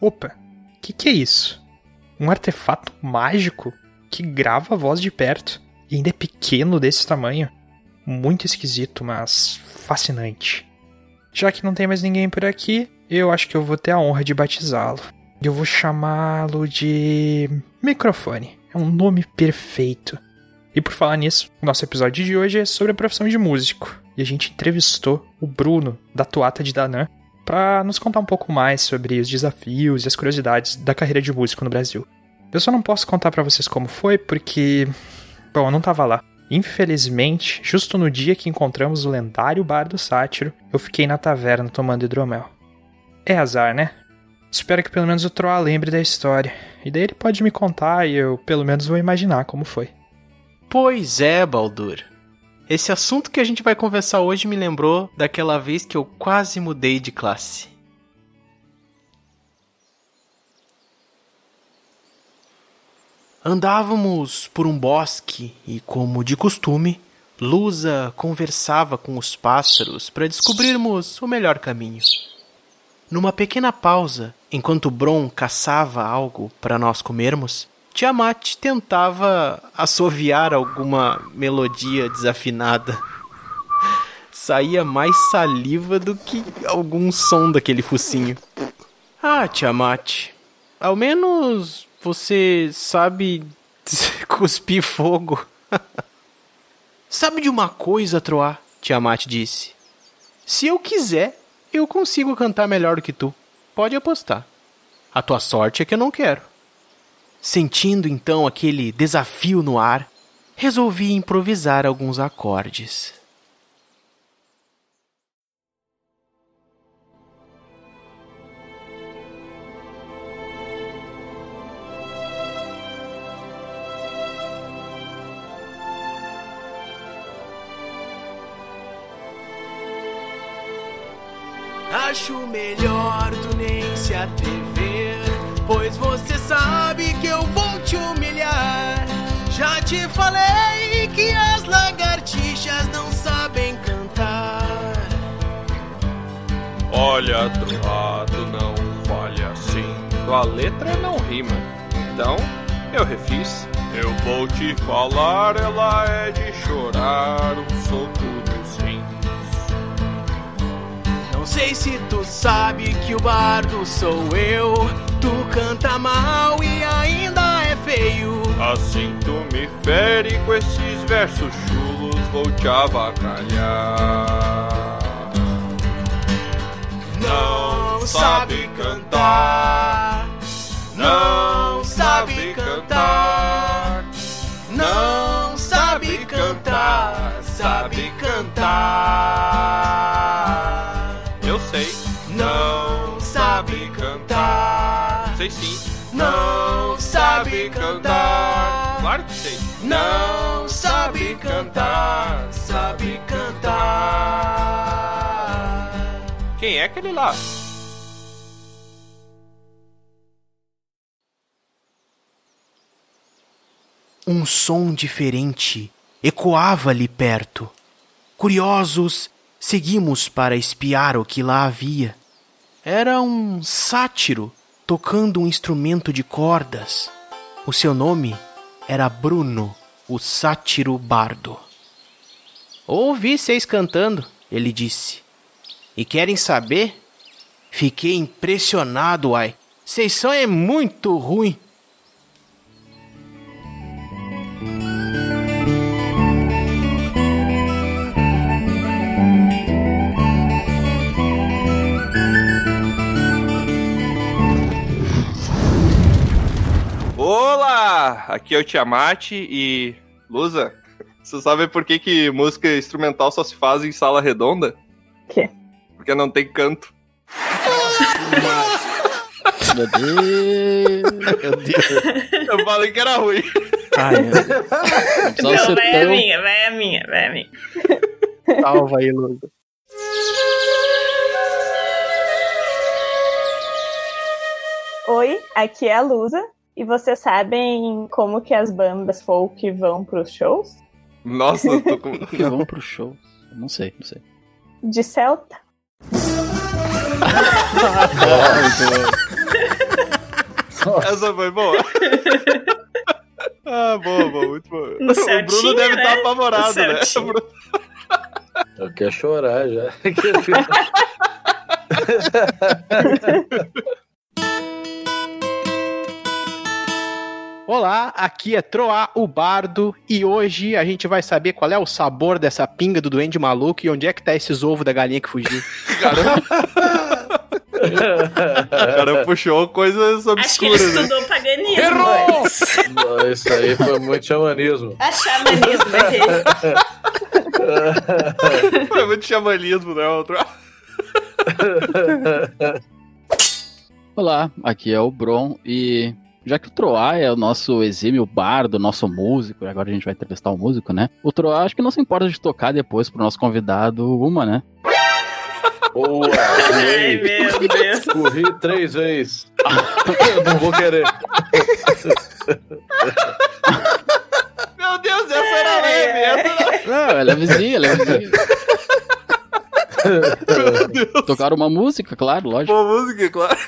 Opa, que que é isso? Um artefato mágico que grava a voz de perto e ainda é pequeno desse tamanho? Muito esquisito, mas fascinante. Já que não tem mais ninguém por aqui, eu acho que eu vou ter a honra de batizá-lo. Eu vou chamá-lo de. Microfone. É um nome perfeito. E por falar nisso, o nosso episódio de hoje é sobre a profissão de músico. E a gente entrevistou o Bruno, da Toata de Danã, para nos contar um pouco mais sobre os desafios e as curiosidades da carreira de músico no Brasil. Eu só não posso contar para vocês como foi, porque. Bom, eu não tava lá. Infelizmente, justo no dia que encontramos o lendário bar do Sátiro, eu fiquei na taverna tomando hidromel. É azar, né? Espero que pelo menos o Troá lembre da história. E daí ele pode me contar e eu pelo menos vou imaginar como foi. Pois é, Baldur. Esse assunto que a gente vai conversar hoje me lembrou daquela vez que eu quase mudei de classe. Andávamos por um bosque e, como de costume, Lusa conversava com os pássaros para descobrirmos o melhor caminho. Numa pequena pausa, enquanto Bron caçava algo para nós comermos, Tiamat tentava assoviar alguma melodia desafinada. Saía mais saliva do que algum som daquele focinho. Ah, Tiamat, ao menos você sabe cuspir fogo. sabe de uma coisa, Troá? Tiamat disse. Se eu quiser, eu consigo cantar melhor do que tu. Pode apostar. A tua sorte é que eu não quero. Sentindo então aquele desafio no ar, resolvi improvisar alguns acordes. Acho melhor tu nem se atrever, pois você sabe te falei que as lagartixas não sabem cantar. Olha, Troado, não fale assim. Tua letra não rima, então eu refiz. Eu vou te falar, ela é de chorar um soco dos rins. Não sei se tu sabe que o bardo sou eu. Tu canta mal e ainda feio. Assim tu me fere com esses versos chulos, vou te avacalhar. Não sabe cantar. Não sabe cantar. Não sabe cantar. Sabe cantar. Eu sei, Não sabe cantar. sei sim, Não sabe cantar. claro que sei. Não sabe cantar. Sabe cantar. Quem é aquele lá? Um som diferente ecoava ali perto. Curiosos, seguimos para espiar o que lá havia. Era um sátiro tocando um instrumento de cordas. O seu nome era Bruno, o sátiro bardo. Ouvi vocês cantando, ele disse. E querem saber? Fiquei impressionado, ai. Vocês são é muito ruim. Olá! Aqui é o Tiamat e. Lusa, você sabe por que, que música instrumental só se faz em sala redonda? quê? Porque não tem canto. Meu Deus. Meu Deus. Eu falei que era ruim. Ai, meu Deus. Não Não, vai a tão minha, vai a minha, vai a minha. salva aí, Lusa. Oi, aqui é a Lusa. E vocês sabem como que as bandas folk vão pros shows? Nossa, eu tô com. Que vamos pro show. Não sei, não sei. De Celta? Ah. Essa foi boa. ah, boa, boa, muito boa. No o céu Bruno deve né? estar apavorado, No céu né? tinha. O Bruno- Eu quero chorar já. Olá, aqui é Troá, o Bardo, e hoje a gente vai saber qual é o sabor dessa pinga do duende maluco e onde é que tá esses ovos da galinha que fugiu. O cara puxou coisas Acho que ele obscuras, né? estudou paganismo. Errou! mas- Não, Isso aí foi muito xamanismo. A xamanismo, errei. Foi muito xamanismo, né? Outro... Olá, aqui é o Bron e já que o Troá é o nosso exímio bardo, nosso músico, e agora a gente vai entrevistar o músico, né? O Troá acho que não se importa de tocar depois pro nosso convidado uma, né? Boa! Ai, corri. meu Deus. Corri três vezes. Eu não vou querer. Meu Deus, essa era leve, essa. Não, ela é vizinha, ela é vizinha. Tocaram uma música, claro, lógico, Boa música, claro.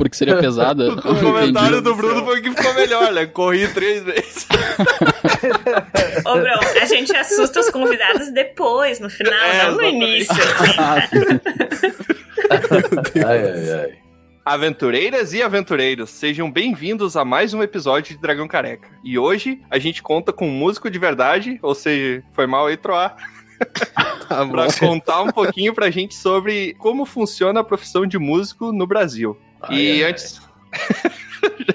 Porque seria pesada. O comentário do Bruno foi o que ficou melhor, né? Corri três vezes. Ô, Bron, a gente assusta os convidados depois, no final, É, não no exatamente. início. assim. Ai, ai, ai. Aventureiras e aventureiros, sejam bem-vindos a mais um episódio de Dragão Careca. E hoje a gente conta com um músico de verdade, ou seja, foi mal aí troar, Tá pra contar um pouquinho pra gente sobre como funciona a profissão de músico no Brasil. Ai, e ai, antes.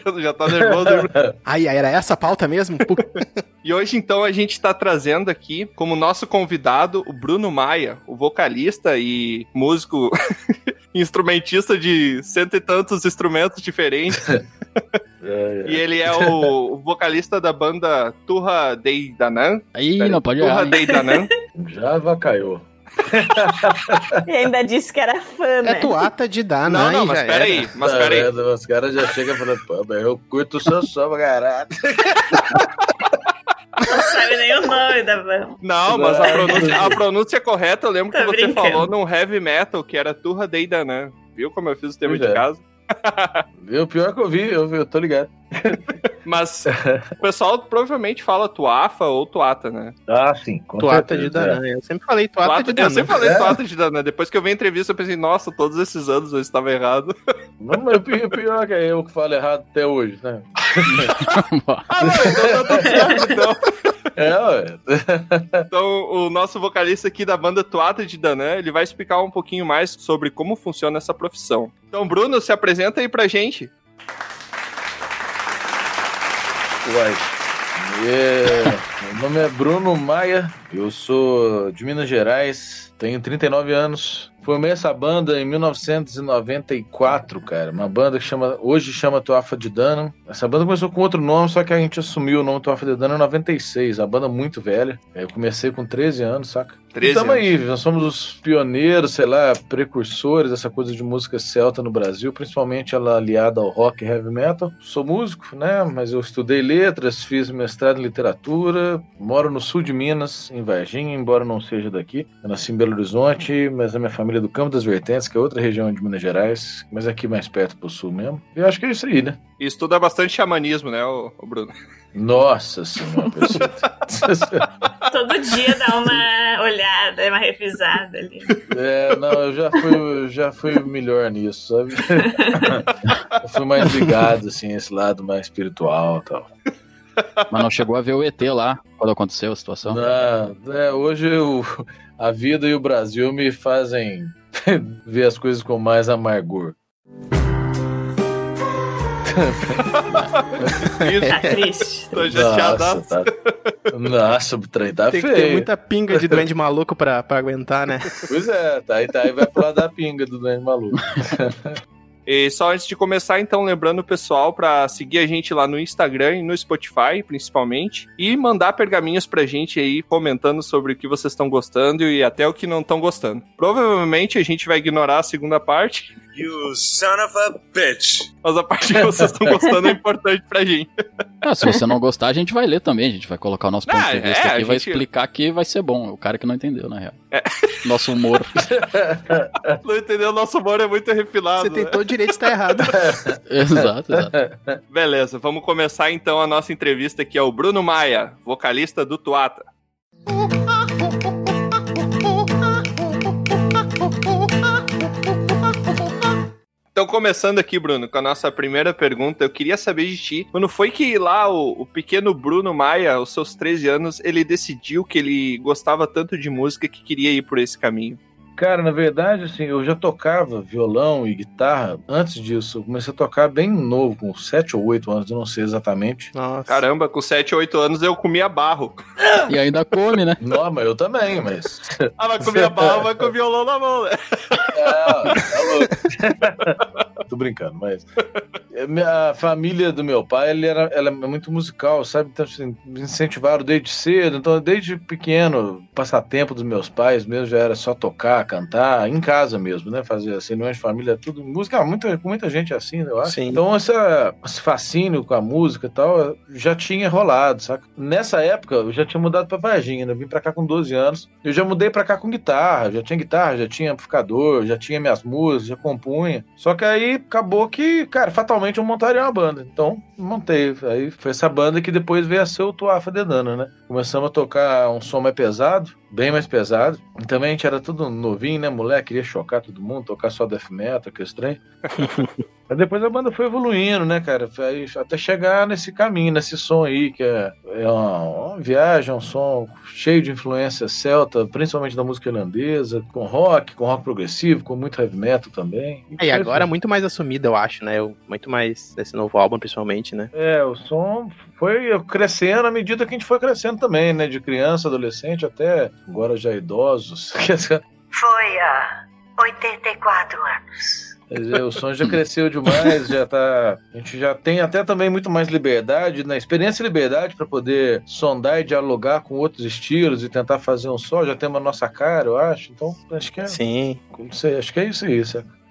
já, já tá nervoso. Ai, ai, era essa a pauta mesmo? E hoje, então, a gente tá trazendo aqui como nosso convidado o Bruno Maia, o vocalista e músico, instrumentista de cento e tantos instrumentos diferentes. ai, ai. E ele é o, vocalista da banda Turra Dei Danan. Aí não pode errar. Turra? Dei Danan. Já avacaiou. E ainda disse que era fã, né? É tuata de dar, Não, não, já mas era. peraí, mas Tá peraí. vendo? Os caras já chegam falando, pô, eu curto o seu som pra caralho. Não sabe nem o nome da banda. Não, mas a pronúncia, a pronúncia correta, eu lembro Tá que você brincando. falou num heavy metal, que era Turra Dei Danan. Viu como eu fiz o tema de é. casa? Viu? Pior que eu vi, eu, vi, eu tô ligado. Mas o pessoal provavelmente fala Tuafa ou Tuata, né? Ah, sim. Com Tuata de certeza, Danã. Eu sempre falei tuata, Tuata- de eu Danã. sempre falei É. Tuata de Danan. Depois que eu vi a entrevista, eu pensei, nossa, todos esses anos eu estava errado. Não, mas o pior, pior que é eu que falo errado até hoje, né? Ah, não, então tá tudo certo, então. É, ué. Então, o nosso vocalista aqui da banda Tuata de Danã, ele vai explicar um pouquinho mais sobre como funciona essa profissão. Então, Bruno, se apresenta aí pra gente. Uai. É, meu nome é Bruno Maia, eu sou de Minas Gerais, tenho 39 anos. Formei essa banda em 1994, cara. Uma banda que chama, hoje chama Tuafa de Dano. Essa banda começou com outro nome, só que a gente assumiu o nome Tuafa de Dano em 96. A banda é muito velha. Eu comecei com 13 anos, saca? 13 e tamo anos. aí, nós somos os pioneiros, sei lá, precursores dessa coisa de música celta no Brasil, principalmente ela aliada ao rock e heavy metal. Sou músico, né? Mas eu estudei letras, fiz mestrado em literatura, moro no sul de Minas, em Varginha, embora não seja daqui. Eu nasci em Belo Horizonte, mas a minha família é do Campo das Vertentes, que é outra região de Minas Gerais, mas aqui mais perto pro sul mesmo. E eu acho que é isso aí, né? E estuda bastante xamanismo, né, o, Bruno? Nossa senhora, perfeito. Todo dia dá uma olhada, uma revisada ali. É, não, eu já fui, eu já fui melhor nisso, sabe? eu fui mais ligado, assim, esse lado mais espiritual e tal. Mas não chegou a ver o ET lá, quando aconteceu a situação. Não, é, hoje eu- a vida e o Brasil me fazem ver as coisas com mais amargor. Tá triste. Tô chateado. Nossa, tá, nossa, o trem tá Tem que ter feio. muita pinga de duende maluco pra, pra aguentar, né? Pois é, tá aí, tá aí vai pro lado da pinga do Dani Maluco. E só antes de começar, então, lembrando o pessoal pra seguir a gente lá no Instagram e no Spotify, principalmente, e mandar pergaminhos pra gente aí comentando sobre o que vocês estão gostando e até o que não estão gostando. Provavelmente a gente vai ignorar a segunda parte You son of a bitch. Mas a parte que vocês estão gostando é importante pra gente. Ah, se você não gostar, a gente vai ler também. A gente vai colocar o nosso ponto Ah, de vista é, aqui e vai gente- explicar que vai ser bom. O cara que não entendeu, na real. É. Nosso humor. Não entendeu? Nosso humor é muito refinado. Você né? tem todo o direito de estar errado. exato, exato. Beleza, vamos começar então a nossa entrevista aqui ao Bruno Maia, vocalista do Tuata. Então, começando aqui, Bruno, com a nossa primeira pergunta, eu queria saber de ti, quando foi que lá o, o pequeno Bruno Maia, aos seus 13 anos, ele decidiu que ele gostava tanto de música que queria ir por esse caminho? Cara, na verdade, assim, eu já tocava violão e guitarra antes disso. Eu comecei a tocar bem novo, com 7 ou 8 anos, eu não sei exatamente. Nossa. Caramba, com 7, 8 anos eu comia barro. E ainda come, né? Não, mas eu também, mas. Ah, mas comia barro, mas com o violão na mão, né? Ah, tá louco. Tô brincando, mas. é, minha- A família do meu pai, ele era, ela é muito musical, sabe? Então, assim, me incentivaram desde cedo. Então, desde pequeno, passatempo dos meus pais mesmo já era só tocar, cantar, em casa mesmo, né? Fazer assim, reuniões de família, tudo. Música, muita, com muita gente assim, eu acho. Sim. Então, essa, esse fascínio com a música e tal já tinha rolado, saca? Nessa época, eu já tinha mudado pra Varginha, né? Eu vim pra cá com 12 anos. Eu já mudei pra cá com guitarra, já tinha guitarra, já tinha amplificador, já tinha minhas músicas, já compunha. Só que aí acabou que, cara, fatalmente eu montaria uma banda. Então, montei. Aí foi essa banda que depois veio a ser o Tuafa de Dana, né? Começamos a tocar um som mais pesado, bem mais pesado. E também a gente era tudo novinho, né? Moleque, queria chocar todo mundo, tocar só death metal, que estranho. Aí depois a banda foi evoluindo, né, cara? Até chegar nesse caminho, nesse som aí, que é, é uma, uma viagem, um som cheio de influência celta, principalmente da música irlandesa, com rock, com rock progressivo, com muito heavy metal também. É, e agora muito mais assumida, eu acho, né? Muito mais nesse novo álbum, principalmente, né? É, o som foi crescendo à medida que a gente foi crescendo também, né? De criança, adolescente, até agora já idosos. Foi há 84 anos. Quer dizer, o som já cresceu demais, já tá. A gente já tem até também muito mais liberdade, na experiência e liberdade para poder sondar e dialogar com outros estilos e tentar fazer um só. Já temos a nossa cara, eu acho. Então, acho que é. Sim. Não sei, acho que é isso aí?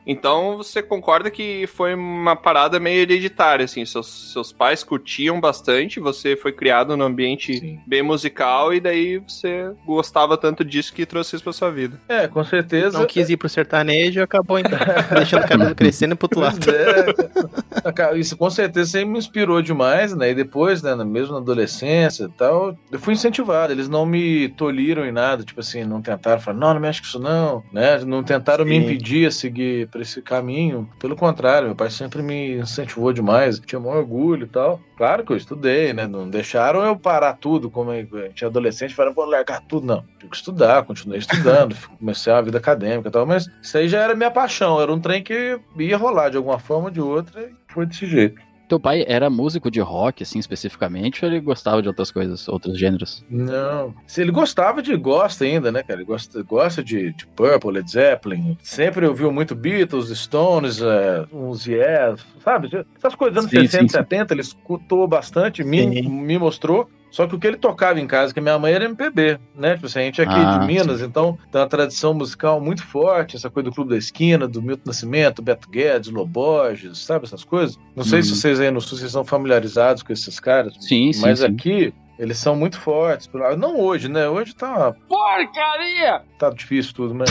Então você concorda que foi uma parada meio hereditária, assim, seus, seus pais curtiam bastante, você foi criado num ambiente Sim. bem musical e daí você gostava tanto disso que trouxe isso pra sua vida. É, com certeza. Não quis ir pro sertanejo e acabou então, deixando o cabelo crescendo pro outro lado. É. Isso com certeza sempre me inspirou demais, né? E depois, né, mesmo na adolescência e tal, eu fui incentivado. Eles não me tolhiram em nada, tipo assim, não tentaram falar, não, não mexe com isso não, né? Não tentaram me Sim. impedir a seguir por esse caminho. Pelo contrário, meu pai sempre me incentivou demais, tinha maior orgulho e tal. Claro que eu estudei, né? Não deixaram eu parar tudo, como a gente é adolescente, falaram, vou largar tudo, não. Tive que estudar, continuei estudando, comecei a vida acadêmica e tal, mas isso aí já era minha paixão, era um trem que ia rolar de alguma forma ou de outra e foi desse jeito. Teu pai era músico de rock, assim, especificamente, ou ele gostava de outras coisas, outros gêneros? Não. Se ele gostava de. Gosta ainda, né, cara? Ele gosta, gosta de, de Purple, Led Zeppelin. Sempre ouviu muito Beatles, Stones, é, uns Yes, sabe? Essas coisas dos anos Sim, 60, sim, sim. 70, ele escutou bastante, me, Sim. me mostrou. Só que o que ele tocava em casa, que minha mãe era MPB, né? Tipo assim, a gente é aqui Ah, de Minas, então tem uma tradição musical muito forte, essa coisa do Clube da Esquina, do Milton Nascimento, Beto Guedes, Loborges, sabe essas coisas? Não sei se Uhum. vocês aí no Sul vocês são familiarizados com esses caras, Sim, sim, mas sim. aqui eles são muito fortes. Não hoje, né? Hoje tá, Porcaria! tá difícil tudo, mas.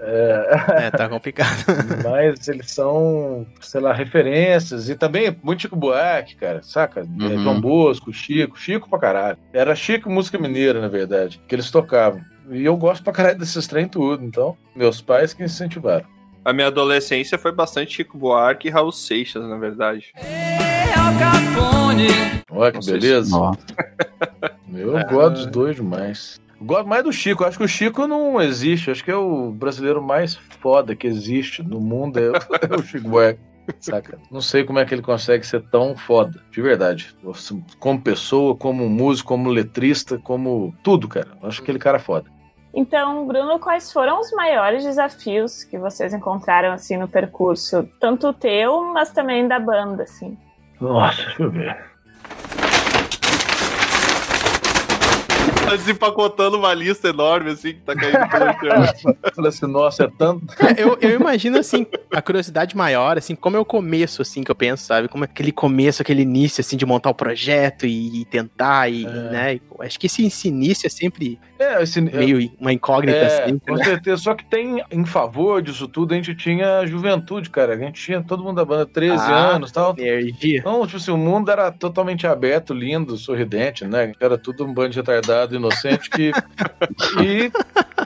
é, É, tá complicado. mas eles são, sei lá, referências. E também muito Chico Buarque, cara, saca? É, Uhum. João Bosco, Chico, Chico pra caralho. Era Chico música mineira, na verdade, que eles tocavam. E eu gosto pra caralho desses trem tudo, então, meus pais que incentivaram. A minha adolescência foi bastante Chico Buarque e Raul Seixas, na verdade. Olha que beleza. Eu gosto dos dois demais. Gosto mais do Chico. Acho que o Chico não existe. Acho que é o brasileiro mais foda que existe no mundo. É o, é o Chico Buarque. Saca? Não sei como é que ele consegue ser tão foda. De verdade. Como pessoa, como músico, como letrista, como tudo, cara. Acho aquele cara foda. Então, Bruno, quais foram os maiores desafios que vocês encontraram assim no percurso? Tanto o teu, mas também da banda, assim. Nossa, deixa eu tá desempacotando uma lista enorme, assim, que tá caindo pelo chão. Falei assim, nossa, é tanto. eu, eu imagino, assim, a curiosidade maior, assim, como é o começo, assim, que eu penso, sabe? Como é aquele começo, aquele início, assim, de montar o projeto e, e tentar, e, É. né? Acho que esse, esse início é sempre É, esse, meio uma incógnita, É, assim. com certeza. Só que tem em favor disso tudo, a gente tinha juventude, cara. A gente tinha todo mundo da banda 13 Ah. anos e tal. Energia. Então, tipo assim, o mundo era totalmente aberto, lindo, sorridente, né? Era tudo um bando de retardado, inocente que. e.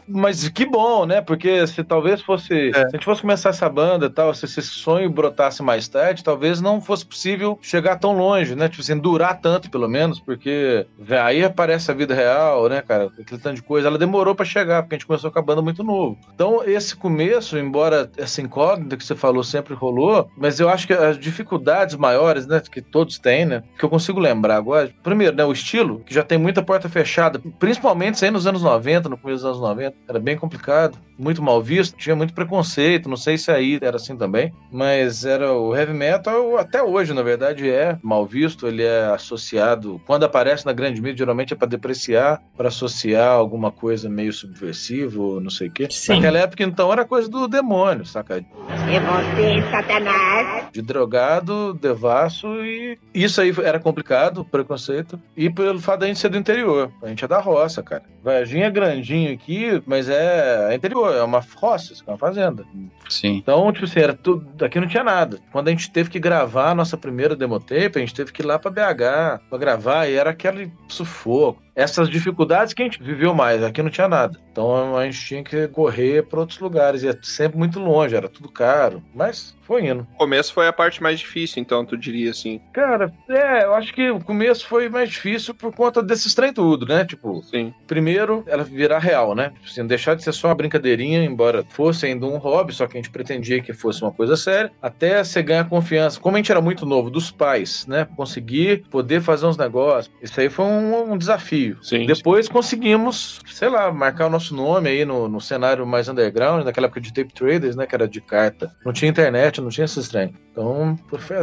Mas que bom, né? Porque se talvez fosse. É. Se a gente fosse começar essa banda e tal, se esse sonho brotasse mais tarde, talvez não fosse possível chegar tão longe, né? Tipo assim, durar tanto, pelo menos, porque vé, aí aparece a vida real, né, cara? Aquele tanto de coisa. Ela demorou pra chegar, porque a gente começou com a banda muito novo. Então, esse começo, embora essa incógnita que você falou sempre rolou, mas eu acho que as dificuldades maiores, né, que todos têm, né, que eu consigo lembrar agora. Primeiro, né, o estilo, que já tem muita porta fechada, principalmente isso aí nos anos 90, no começo dos anos 90, era bem complicado, muito mal visto, tinha muito preconceito, não sei se aí era assim também, mas era o heavy metal, até hoje, na verdade, é mal visto, ele é associado, quando aparece na grande mídia, geralmente é para depreciar, para associar alguma coisa meio subversivo, não sei o quê. Sim. Naquela época, então, era coisa do demônio, saca? É você, Satanás. de drogado, devasso e isso aí era complicado, preconceito. E pelo fato da gente ser do interior. A gente é da roça, cara. Varginha é grandinho aqui, mas é, é interior, é uma roça, é uma fazenda. Sim. Então, tipo assim, era tudo, daqui não tinha nada. Quando a gente teve que gravar a nossa primeira demotape, a gente teve que ir lá pra BH pra gravar e era aquele sufoco. Essas dificuldades que a gente viveu mais, aqui não tinha nada. Então a gente tinha que correr pra outros lugares, e é sempre muito longe, era tudo caro, mas foi indo. O começo foi a parte mais difícil, então, tu diria assim. Cara, é, eu acho que o começo foi mais difícil por conta desses trem tudo, né? Tipo, Sim. primeiro ela virar real, né? Tipo Assim, deixar de ser só uma brincadeirinha, embora fosse ainda um hobby, só que a gente pretendia que fosse uma coisa séria, até você ganhar confiança. Como a gente era muito novo, dos pais, né? Conseguir poder fazer uns negócios. Isso aí foi um, um desafio. Sim. Depois conseguimos, sei lá, marcar o nosso nome aí no, no cenário mais underground, naquela época de tape traders, né? Que era de carta. Não tinha internet, não tinha esses trem. Então,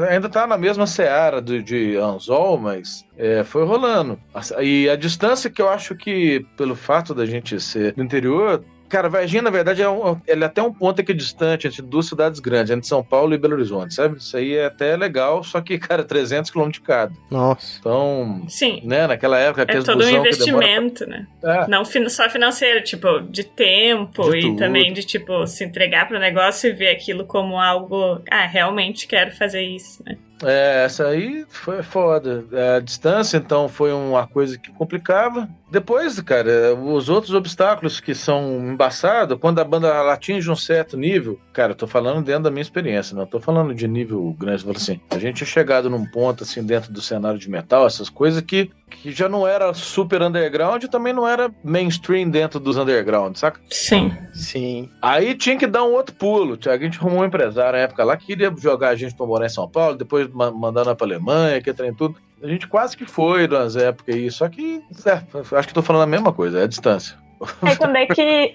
ainda tá na mesma seara de, de Anzol, mas é, foi rolando. E a distância que eu acho que, pelo fato da gente ser do interior, Cara, Varginha, na verdade, é, um, ele é até um ponto aqui distante entre duas cidades grandes, entre São Paulo e Belo Horizonte, sabe? Isso aí é até legal, só que, cara, 300 km de cada. Nossa. Então, Sim. né, naquela época, É todo um investimento, né? pra... É. Não só financeiro, tipo, de tempo De e tudo. também de, tipo, se entregar pro negócio e ver aquilo como algo. Ah, realmente quero fazer isso, né? É, essa aí foi foda. A distância, então, foi uma coisa que complicava. Depois, cara, os outros obstáculos que são embaçados, quando a banda atinge um certo nível, cara, eu tô falando dentro da minha experiência, não tô falando de nível grande, eu assim, a gente é chegado num ponto, assim, dentro do cenário de metal, essas coisas que, que já não era super underground e também não era mainstream dentro dos underground, saca? Sim. Sim. Aí tinha que dar um outro pulo. A gente arrumou um empresário na época lá que queria jogar a gente pra morar em São Paulo, depois ma- mandar pra Alemanha, que trem tudo. A gente quase que foi nas épocas aí, só que é, acho que tô falando a mesma coisa, é a distância. É que.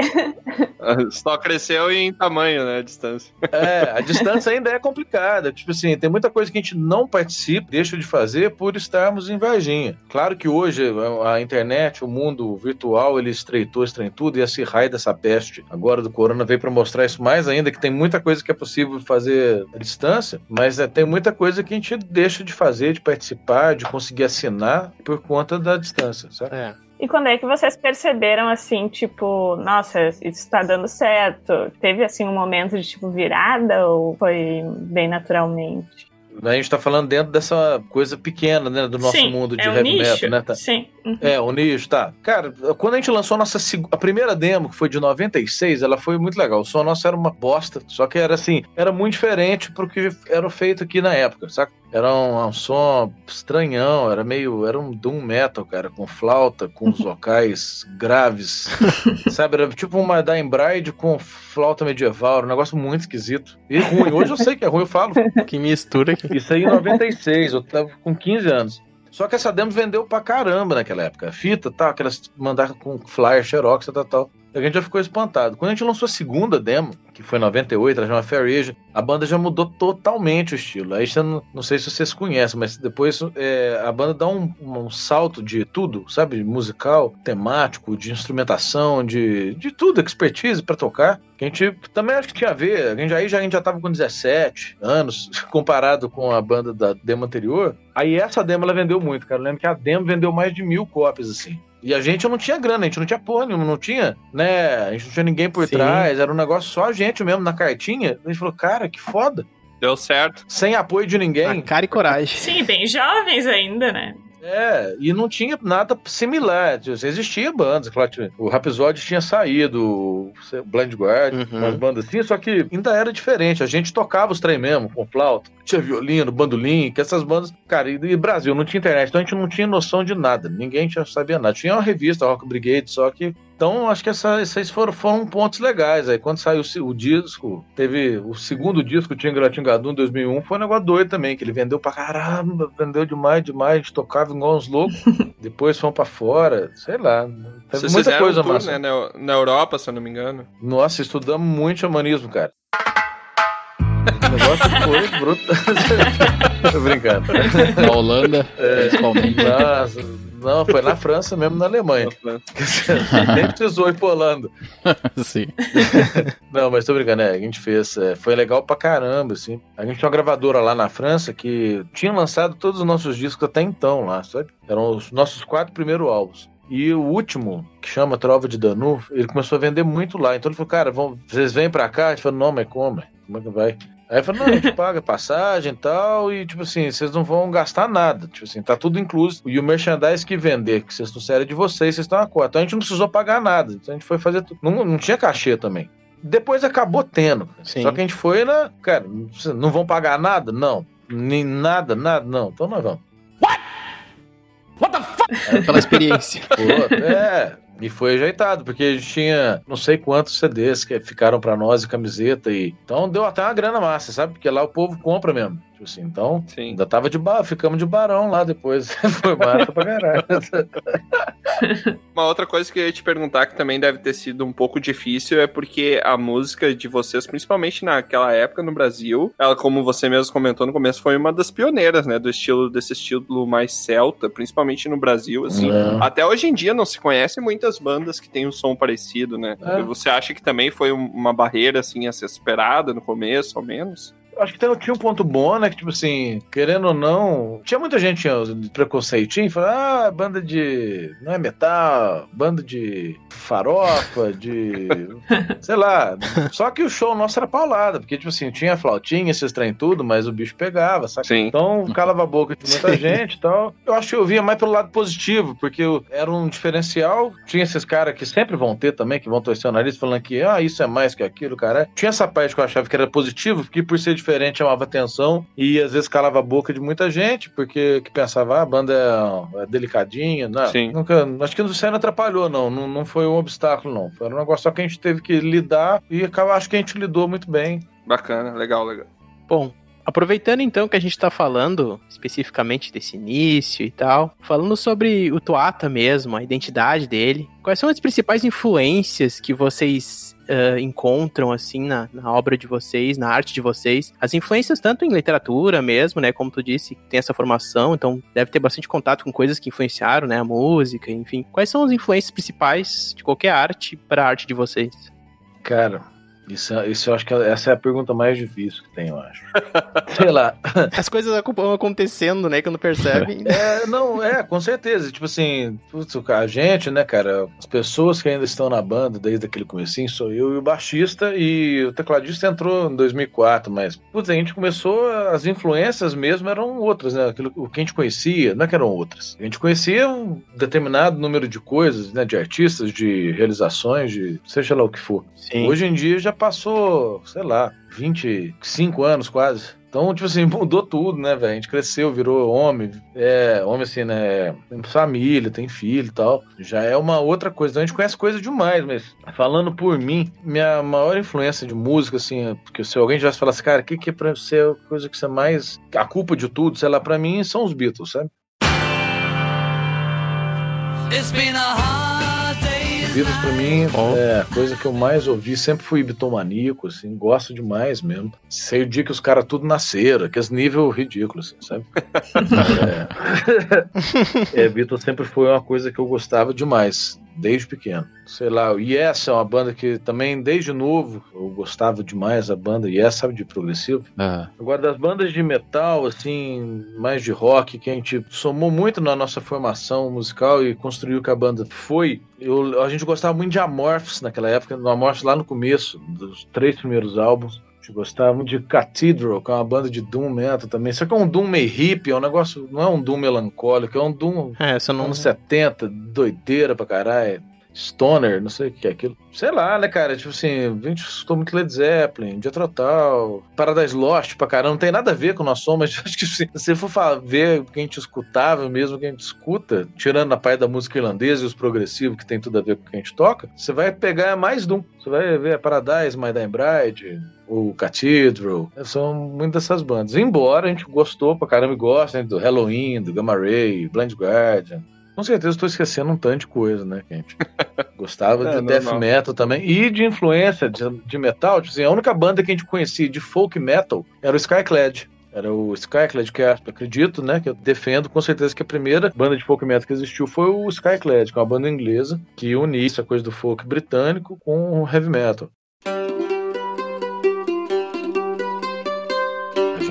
Só cresceu em tamanho, né? A distância. É, a distância ainda é complicada. Tipo assim, tem muita coisa que a gente não participa, deixa de fazer por estarmos em Varginha. Claro que hoje a internet, o mundo virtual, ele estreitou, esse trem tudo, e esse raio dessa peste agora do corona veio para mostrar isso mais ainda, que tem muita coisa que é possível fazer à distância, mas é, tem muita coisa que a gente deixa de fazer, de participar, de conseguir assinar por conta da distância, sabe? É. E quando é que vocês perceberam assim, tipo, nossa, isso tá dando certo? Teve assim um momento de tipo virada ou foi bem naturalmente? A gente tá falando dentro dessa coisa pequena, né, do nosso Sim, mundo de é um heavy nicho. metal, né? Tá? Sim. Uhum. É, o nicho, tá. Cara, quando a gente lançou a nossa a primeira demo, que foi de 96, ela foi muito legal. O som nosso era uma bosta, só que era assim, era muito diferente pro que era feito aqui na época, saca? Era um, um som estranhão, era meio. Era um doom metal, cara, com flauta, com os vocais graves. sabe? Era tipo uma Dying Bride com flauta medieval, era um negócio muito esquisito. E ruim. Hoje eu sei que é ruim, eu falo. Que mistura aqui. Isso aí em 96, eu tava com 15 anos. Só que essa demo vendeu pra caramba naquela época. Fita, tal, aquelas mandar com flyer, xerox, tal, tal. A gente já ficou espantado. Quando a gente lançou a segunda demo, que foi em 98, ela chama Fair Age, a banda já mudou totalmente o estilo. Aí não, não sei se vocês conhecem, mas depois é, a banda dá um, um, salto de tudo, sabe? Musical, temático, de instrumentação, de, de tudo, expertise para tocar. Que a gente também acho que tinha a ver. A gente, aí já, a gente já tava com 17 anos, comparado com a banda da demo anterior. Aí essa demo ela vendeu muito, cara. Eu lembro que a demo vendeu mais de mil cópias, assim. E a gente não tinha grana, a gente não tinha porra nenhuma, não tinha, né? A gente não tinha ninguém por Sim. trás, era um negócio só a gente mesmo na cartinha. A gente falou, cara, que foda. Deu certo. Sem apoio de ninguém. A cara e coragem. Sim, bem jovens ainda, né? É, e não tinha nada similar. Existia bandas, claro, o Rhapsody tinha saído, o Blind Guard, uhum. umas bandas assim, só que ainda era diferente. A gente tocava os trem mesmo, com flauta, tinha violino, bandolim, que essas bandas. Cara, e, e Brasil não tinha internet, então a gente não tinha noção de nada. Ninguém tinha, sabia nada. Tinha uma revista, Rock Brigade, só que então, acho que essa, esses foram, foram pontos legais. Aí, quando saiu o, o disco, teve o segundo disco, Tinga Latingadu, em 2001, foi um negócio doido também, que ele vendeu pra caramba, vendeu demais, demais, a gente tocava igual uns loucos. Depois fomos pra fora, sei lá. Teve Vocês muita coisa um tour. Né, na, na Europa, se eu não me engano. Nossa, estudamos muito xamanismo, cara. O negócio foi bruto. Tô brincando. Na Holanda, é, principalmente. Nossa, não, foi na França mesmo, na Alemanha. Nem precisou ir pro Holanda. Sim. Não, mas tô brincando, né? A gente fez. É, foi legal pra caramba, assim. A gente tinha uma gravadora lá na França que tinha lançado todos os nossos discos até então lá, sabe? Eram os nossos quatro primeiros álbuns. E o último, que chama Trova de Danu, ele começou a vender muito lá. Então ele falou, cara, vão, vocês vêm pra cá? A gente falou, não, mas como? Como é que vai? Aí falou, não, a gente paga passagem e tal, e tipo assim, vocês não vão gastar nada. Tipo assim, tá tudo incluso. E o merchandise que vender, que vocês trouxeram é de vocês, vocês estão a cota. Então a gente não precisou pagar nada. Então a gente foi fazer tudo. Não, não tinha cachê também. Depois acabou tendo. Sim. Só que a gente foi na. Cara, não vão pagar nada? Não. Nem nada, nada, não. Então nós vamos. What? What the fuck? É, pela experiência. Pô, é. E foi ajeitado, porque a gente tinha não sei quantos CDs que ficaram para nós e camiseta. e Então deu até uma grana massa, sabe? Porque lá o povo compra mesmo. Tipo assim, então, Sim. ainda tava de bar, ficamos de barão lá depois. Foi massa pra caralho. Uma outra coisa que eu ia te perguntar, que também deve ter sido um pouco difícil, é porque a música de vocês, principalmente naquela época no Brasil, ela, como você mesmo comentou no começo, foi uma das pioneiras, né? Do estilo, desse estilo mais celta, principalmente no Brasil, assim. É. Até hoje em dia não se conhece muitas bandas que têm um som parecido, né? É. Você acha que também foi uma barreira, assim, a ser superada no começo, ao menos? Acho que tinha um ponto bom, né? Que, tipo assim, querendo ou não, tinha muita gente de preconceitinho, falando, ah, banda de. não é metal, banda de farofa, de. sei lá. Só que o show nosso era paulada, porque, tipo assim, tinha flautinha, esses trem tudo, mas o bicho pegava, sabe? Sim. Então, calava a boca de muita Sim. gente e tal. Eu acho que eu via mais pelo lado positivo, porque era um diferencial. Tinha esses caras que sempre vão ter também, que vão torcer o nariz, falando que, ah, isso é mais que aquilo, cara. Tinha essa parte que eu achava que era positivo, porque por ser diferente chamava atenção e às vezes calava a boca de muita gente, porque que pensava, ah, a banda é, é delicadinha, não. Sim. Nunca, acho que aí não atrapalhou, não. não. Não foi um obstáculo, não. Foi um negócio só que a gente teve que lidar e acho que a gente lidou muito bem. Bacana, legal, legal. Bom, Aproveitando então que a gente está falando especificamente desse início e tal, falando sobre o Tuata mesmo, a identidade dele, quais são as principais influências que vocês uh, encontram assim na, na, obra de vocês, na arte de vocês? As influências tanto em literatura mesmo, né, como tu disse, tem essa formação, então deve ter bastante contato com coisas que influenciaram, né, a música, enfim. Quais são as influências principais de qualquer arte para a arte de vocês? Cara, isso, isso eu acho que essa é a pergunta mais difícil que tem, eu acho. Sei lá. As coisas vão acontecendo, né? Quando percebem. É, não, é, com certeza. Tipo assim, putz, a gente, né, cara, as pessoas que ainda estão na banda desde aquele comecinho sou eu e o baixista, e o tecladista entrou em 2004, mas, putz, a gente começou, as influências mesmo eram outras, né? Aquilo, o que a gente conhecia, não é que eram outras. A gente conhecia um determinado número de coisas, né? De artistas, de realizações, de seja lá o que for. Sim. Hoje em dia já passou, sei lá, 25 anos quase. Então, tipo assim, mudou tudo, né, velho? A gente cresceu, virou homem, é, homem assim, né? Tem família, tem filho e tal. Já é uma outra coisa. Então a gente conhece coisa demais, mas falando por mim, minha maior influência de música, assim, porque se alguém já falasse, cara, o que, que é pra você a coisa que você mais. A culpa de tudo, sei lá, pra mim são os Beatles, sabe? It's been a hard Beatles pra mim é a coisa que eu mais ouvi, sempre fui bitomaníaco, assim, gosto demais mesmo. Sei o dia que os caras tudo nasceram, que é nível ridículo, assim, sabe? é, é, Beatles sempre foi uma coisa que eu gostava demais desde pequeno. Sei lá, o Yes é uma banda que também, desde novo, eu gostava demais da banda. Yes, sabe, de progressivo. Ah, Agora, das bandas de metal, assim, mais de rock, que a gente somou muito na nossa formação musical e construiu que a banda foi. Eu, a gente gostava muito de Amorphs naquela época, no Amorphs lá no começo, dos três primeiros álbuns. A gente gostava muito de Cathedral, que é uma banda de Doom Metal também. Só que é um Doom meio hippie, é um negócio, não é um Doom melancólico, é um Doom É, não. anos 70, doideira pra caralho. Stoner, não sei o que é aquilo. Sei lá, né, cara? Tipo assim, a gente escutou muito Led Zeppelin, Dia Total, Paradise Lost pra caramba. Não tem nada a ver com o nosso som, mas acho que se você for fa- ver o que a gente escutava, mesmo o que a gente escuta, tirando a parte da música irlandesa e os progressivos, que tem tudo a ver com o que a gente toca, você vai pegar mais Doom. Você vai ver Paradise, My Dying Bride, o Cathedral. São muitas dessas bandas. Embora a gente gostou pra caramba e gosta né, do Halloween, do Gamma Ray, Blind Guardian. Com certeza estou esquecendo um tanto de coisa, né, que a gente gostava É, de death normal. metal também. E de influência de, de metal. Tipo assim, a única banda que a gente conhecia de folk metal era o Skyclad. Era o Skyclad, que é, acredito, né? Que eu defendo com certeza que a primeira banda de folk metal que existiu foi o Skyclad, que é uma banda inglesa que unia essa coisa do folk britânico com o heavy metal.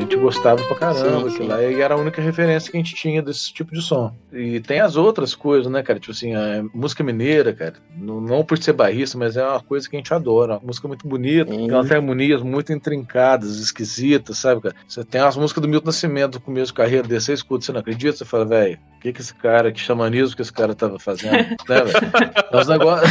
Gente gostava pra caramba, Sim, aquilo sim. lá e era a única referência que a gente tinha desse tipo de som. E tem as outras coisas, né, cara? Tipo assim, a música mineira, cara. Não, não por ser barrista, mas é uma coisa que a gente adora. Uma música muito bonita, Hum. tem umas harmonias muito intrincadas, esquisitas, sabe, cara? Você tem umas músicas do Milton Nascimento do começo de carreira desse, você escuta, você não acredita, você fala, velho, que que esse cara, que xamanismo que esse cara tava fazendo, né, negócios-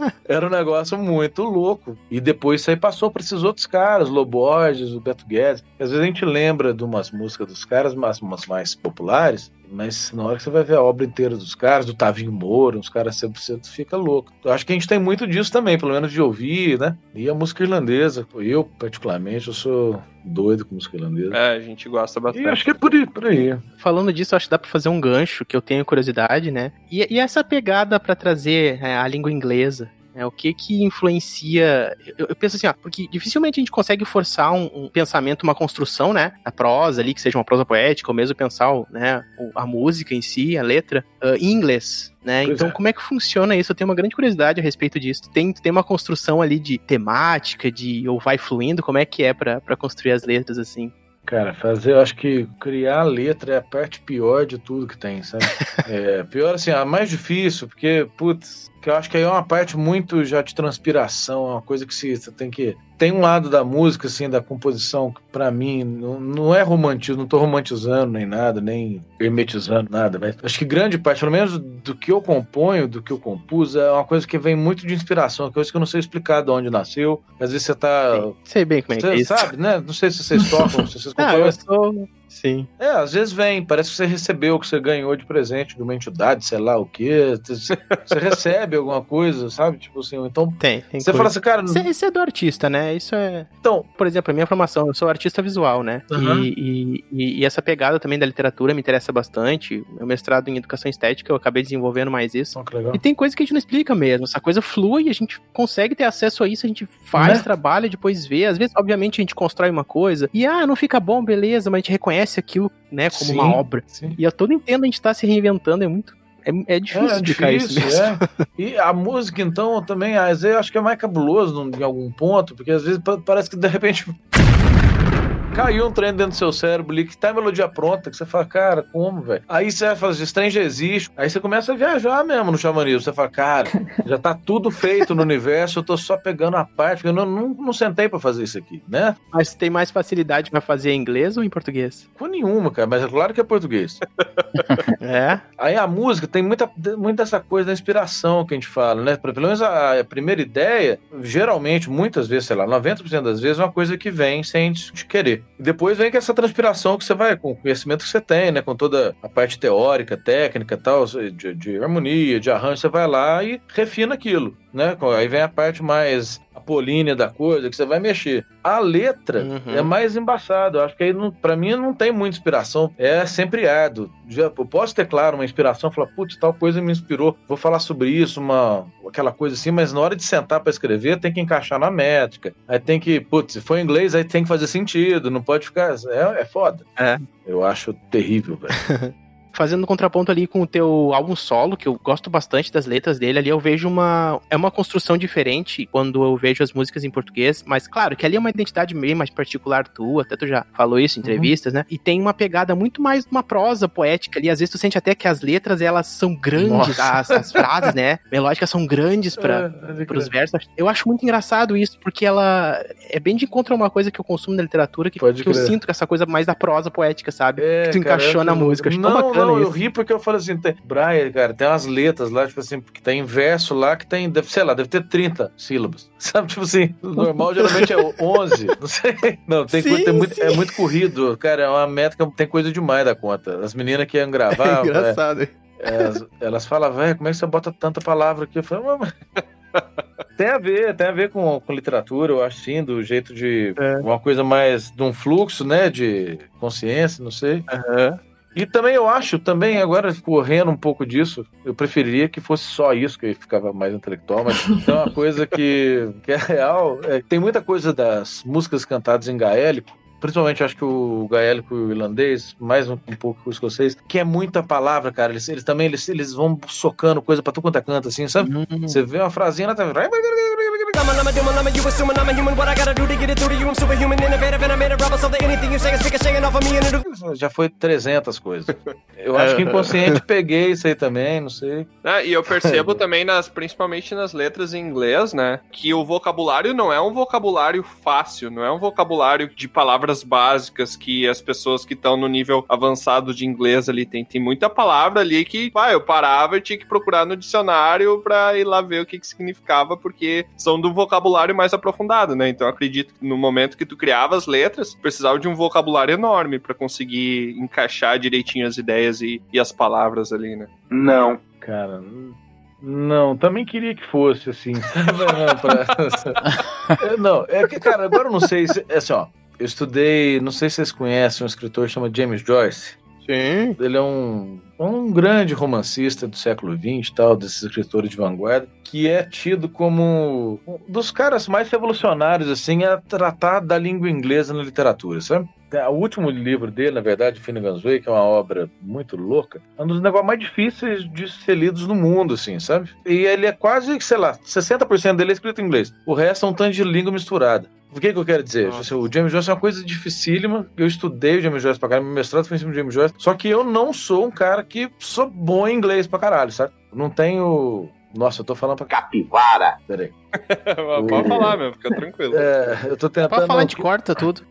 Era um negócio muito louco. E depois isso aí passou para esses outros caras, o Lobo Borges, o Beto Guedes. Às vezes a gente lembra de umas músicas dos caras, mas umas mais populares, mas na hora que você vai ver a obra inteira dos caras, do Tavinho Moura, uns caras sempre você fica louco. Eu acho que a gente tem muito disso também, pelo menos de ouvir, né? E a música irlandesa, eu particularmente, eu sou doido com música irlandesa. É, a gente gosta E bastante. acho que é por aí. Por aí. Falando disso, acho que dá pra fazer um gancho que eu tenho curiosidade, né? E, e essa pegada pra trazer é, a língua inglesa. É, o que que influencia. Eu, eu penso assim, ó, porque dificilmente a gente consegue forçar um, um pensamento, uma construção, né? A prosa ali, que seja uma prosa poética, ou mesmo pensar né, a música em si, a letra, ah, em inglês. Né? Então, é. como é que funciona isso? Eu tenho uma grande curiosidade a respeito disso. Tem, tem uma construção ali de temática, de ou vai fluindo, como é que é pra construir as letras assim? Cara, fazer, eu acho que criar a letra é a parte pior de tudo que tem, sabe? É, pior assim, a mais difícil, porque, putz, que eu acho que aí é uma parte muito já de transpiração, é uma coisa que se, você tem que. Tem um lado da música, assim, da composição, que pra mim, não, não é romantismo, não tô romantizando nem nada, nem hermetizando nada, mas acho que grande parte, pelo menos do que eu componho, do que eu compus, é uma coisa que vem muito de inspiração, coisa que eu não sei explicar de onde nasceu. Às vezes você tá. Sei bem como é que é Você isso. sabe, né? Não sei se vocês tocam, se vocês Ah, compõem. eu sou. Sim. É, às vezes vem, parece que você recebeu o que você ganhou de presente de uma entidade, sei lá o quê. Você você recebe alguma coisa, sabe? Tipo assim, então. Tem. tem Você coisa. fala assim, cara, é, isso é do artista, né? Isso é. então. Por exemplo, a minha formação, eu sou artista visual, né? Aham. E, e- e- essa pegada também da literatura me interessa bastante. Meu mestrado em educação estética, eu acabei desenvolvendo mais isso. Ó, que legal. E tem coisa que a gente não explica mesmo. Essa coisa flui, a gente consegue ter acesso a isso, a gente faz, Né? trabalha, depois vê. Às vezes, obviamente, a gente constrói uma coisa e, ah, não fica bom, beleza, mas a gente reconhece aquilo, né, como Sim, uma obra. Sim. E eu todo entendo a gente tá se reinventando, é muito. É, é difícil É, explicar isso mesmo. é. E a música, então, também, às vezes, eu acho que é mais cabuloso em algum ponto, porque às vezes pa- parece que de repente caiu um trem dentro do seu cérebro ali, que tá a melodia pronta, que você fala, cara, como, velho? Aí você fala, esse trem já existe. Aí você começa a viajar mesmo no xamanismo. Você fala, cara, já tá tudo feito no universo, eu tô só pegando a parte, eu não, não, não sentei pra fazer isso aqui, né? Mas tem mais facilidade pra fazer em inglês ou em português? Com nenhuma, cara, mas é claro que é português. É. Aí a música tem muita, muita essa coisa da inspiração que a gente fala, né? Pelo menos a, a primeira ideia, geralmente, muitas vezes, sei lá, 90% das vezes é uma coisa que vem sem a gente querer. Depois vem com essa transpiração que você vai, com o conhecimento que você tem, né? Com toda a parte teórica, técnica tal, de, de harmonia, de arranjo, você vai lá e refina aquilo, né? Aí vem a parte mais apolínea da coisa, que você vai mexer. A letra Uhum. é mais embaçado. Eu acho que aí, pra mim, não tem muita inspiração. É sempre árduo. Já, eu posso ter, claro, uma inspiração, falar, putz, tal coisa me inspirou, vou falar sobre isso, uma, aquela coisa assim, mas na hora de sentar pra escrever, tem que encaixar na métrica. Aí tem que, putz, se for em inglês, aí tem que fazer sentido, não pode ficar. É, é foda. É. Eu acho terrível, velho. Fazendo contraponto ali com o teu álbum solo, que eu gosto bastante das letras dele, ali eu vejo uma. É uma construção diferente quando eu vejo as músicas em português, mas claro que ali é uma identidade meio mais particular tua, até tu já falou isso em entrevistas, né? E tem uma pegada muito mais uma prosa poética ali. Às vezes tu sente até que as letras elas são grandes, as, as frases, né? Melódicas são grandes pra, É, pros versos. Eu acho muito engraçado isso, porque ela é bem de encontro a uma coisa que eu consumo na literatura, que, que eu sinto que essa coisa mais da prosa poética, sabe? É, que tu cara, encaixou eu- na música. Não, bacana não, eu isso. ri porque eu falo assim, tem, Brian, cara, tem umas letras lá, tipo assim, que tem verso lá que tem, deve, sei lá, deve ter 30 sílabas. Sabe, tipo assim, normal geralmente é 11, não sei. Não, tem, Sim, coisa- tem muito, é muito corrido, cara, é uma métrica, tem coisa demais da conta. As meninas que iam gravar, é, engraçado. elas, elas falam, velho, como é que você bota tanta palavra aqui? Eu falo, "Mas- Tem a ver, tem a ver com, com literatura, eu acho sim, do jeito de É. uma coisa mais de um fluxo, né, de consciência, não sei. E também eu acho, também agora correndo um pouco disso, eu preferiria que fosse só isso, que aí ficava mais intelectual, mas tem uma coisa que, que é real, é, tem muita coisa das músicas cantadas em gaélico, principalmente acho que o gaélico e o irlandês, mais um, um pouco o escocês, que é muita palavra, cara, eles, eles também, eles, eles vão socando coisa pra tu quanto é canto, assim, sabe? Uhum. Você vê uma frasinha, ela tá... I'm a doom, a llama, you assuming I'm a human. What I gotta do to get it through to you? I'm superhuman, innovative, and I made a rubber so that anything you say is off of me and it'll Já foi 300 coisas. Eu acho que inconsciente peguei isso aí também, não sei. É, e eu percebo também, nas, principalmente nas letras em inglês, né? Que o vocabulário não é um vocabulário fácil, não é um vocabulário de palavras básicas que as pessoas que estão no nível avançado de inglês ali tem. Tem muita palavra ali que, pá, eu parava e tinha que procurar no dicionário pra ir lá ver o que, que significava, porque são do vocabulário mais aprofundado, né? Então eu acredito que no momento que tu criava as letras, precisava de um vocabulário enorme pra conseguir encaixar direitinho as ideias e, e as palavras ali, né? Não. Cara, não, também queria que fosse assim, sabe? Não, pra- É, não, é que, cara, agora eu não sei se. É assim, ó. Eu estudei, não sei se vocês conhecem, um escritor chamado James Joyce. Sim. Ele é um, um grande romancista do século XX, tal, desses escritores de vanguarda, que é tido como um dos caras mais revolucionários assim a tratar da língua inglesa na literatura, sabe? O último livro dele, na verdade, Finnegan's Wake, é uma obra muito louca, é um dos negócios mais difíceis de ser lidos no mundo, assim, sabe? E ele é quase, sei lá, 60% dele é escrito em inglês. O resto é um tanto de língua misturada. O que, que eu quero dizer? Nossa. O James Joyce é uma coisa dificílima. Eu estudei o James Joyce pra caralho, meu mestrado foi em cima do James Joyce. Só que eu não sou um cara que sou bom em inglês pra caralho, sabe? Não tenho. Nossa, eu tô falando pra capivara. Peraí. Pode falar, meu, fica tranquilo. É, eu tô tentando. Pode falar, a gente corta tudo.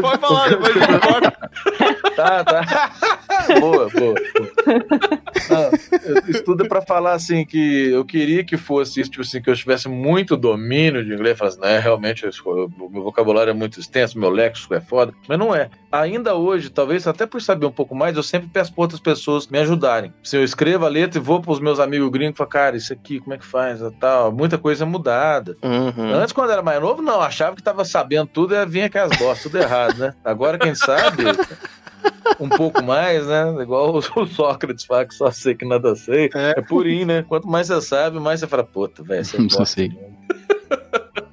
Pode falar, depois a gente corta. Tá, tá. Boa, boa. boa. Não, eu estudo pra falar assim que eu queria que fosse isso, tipo assim, que eu tivesse muito domínio de inglês, falasse, né, realmente o meu vocabulário é muito extenso, meu léxico é foda, mas não é. Ainda hoje, talvez até por saber um pouco mais, eu sempre peço pra outras pessoas me ajudarem. Se eu escrevo a letra e vou pros meus amigos gringos e falo, cara, isso aqui, como é que faz? Tal, muita coisa é mudada. Uhum. Antes, quando era mais novo, não, achava que tava sabendo tudo e vinha com as bostas, tudo errado, né? Agora, quem sabe, um pouco mais, né? Igual o Sócrates fala que só sei que nada sei. É, purinho, né? Quanto mais você sabe, mais você fala, puta, velho, você Não sei.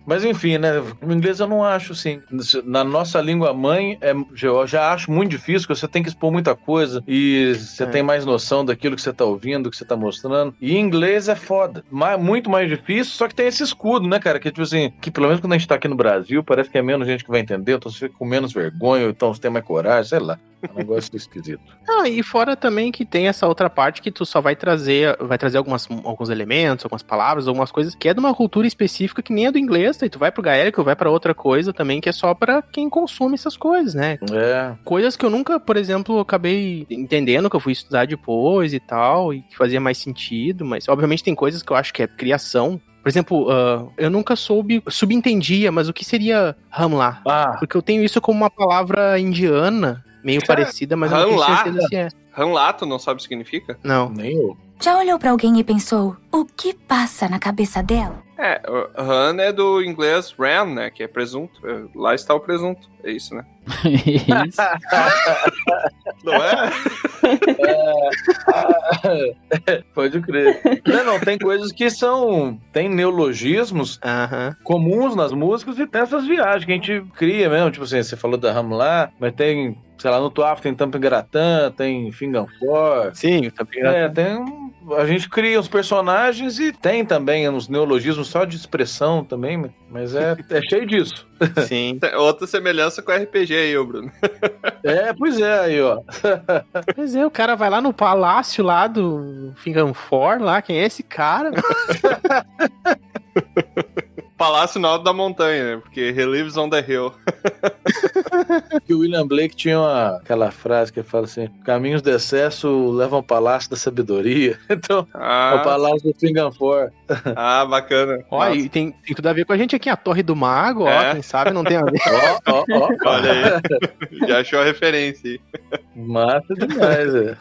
Mas enfim, né? O inglês eu não acho assim. Na nossa língua mãe, é, eu já acho muito difícil, porque você tem que expor muita coisa e você É. tem mais noção daquilo que você tá ouvindo, que você tá mostrando. E inglês é foda. Ma- muito mais difícil, só que tem esse escudo, né, cara? Que tipo assim, que pelo menos quando a gente tá aqui no Brasil, parece que é menos gente que vai entender, então você fica com menos vergonha, então você tem mais coragem, sei lá. É um negócio esquisito. Ah, e fora também que tem essa outra parte que tu só vai trazer, vai trazer algumas, alguns elementos, algumas palavras, algumas coisas que é de uma cultura específica que nem é do inglês, daí tu vai pro gaélico, vai pra outra coisa também que é só pra quem consome essas coisas, né? É. Coisas que eu nunca, por exemplo, acabei entendendo, que eu fui estudar depois e tal, e que fazia mais sentido, mas obviamente tem coisas que eu acho que é criação. Por exemplo, ah, eu nunca soube, subentendia, mas o que seria Hamla? Ah, Porque eu tenho isso como uma palavra indiana, meio parecida, mas eu não tenho certeza se é. Ranlato, não sabe o que significa? Não. nem eu. Já olhou pra alguém e pensou: O que passa na cabeça dela? É, o Han é do inglês ran, né? Que é presunto. É, Lá está o presunto. É isso, né? Isso. Não é? Pode crer. Não, não, tem coisas que são. Tem neologismos Aham. comuns nas músicas e tem essas viagens que a gente cria mesmo. Tipo assim, você falou da Ramlá, mas tem, sei lá, no Tuaf tem Tampangaratã, tem Finganfor. Sim, tá ligado? É, tem. um- A gente cria os personagens e tem também uns neologismos só de expressão também, mas é, é cheio disso. Sim. Outra semelhança com RPG aí, ô Bruno. É, pois é, aí, ó. Mas é, o cara vai lá no palácio lá do Finganfor, lá, quem é esse cara? Palácio no alto da montanha, né? Porque he lives on the hill. Que o William Blake tinha uma- aquela frase que fala assim: caminhos de excesso levam ao palácio da sabedoria. Então, é o Ah, palácio do Finganfor. ah bacana. Ó, Nossa, e tem, tem tudo a ver com a gente aqui, a Torre do Mago, ó, É. quem sabe não tem a ver. Ó, ó, ó. Olha aí. Já achou a referência aí. Massa demais, é.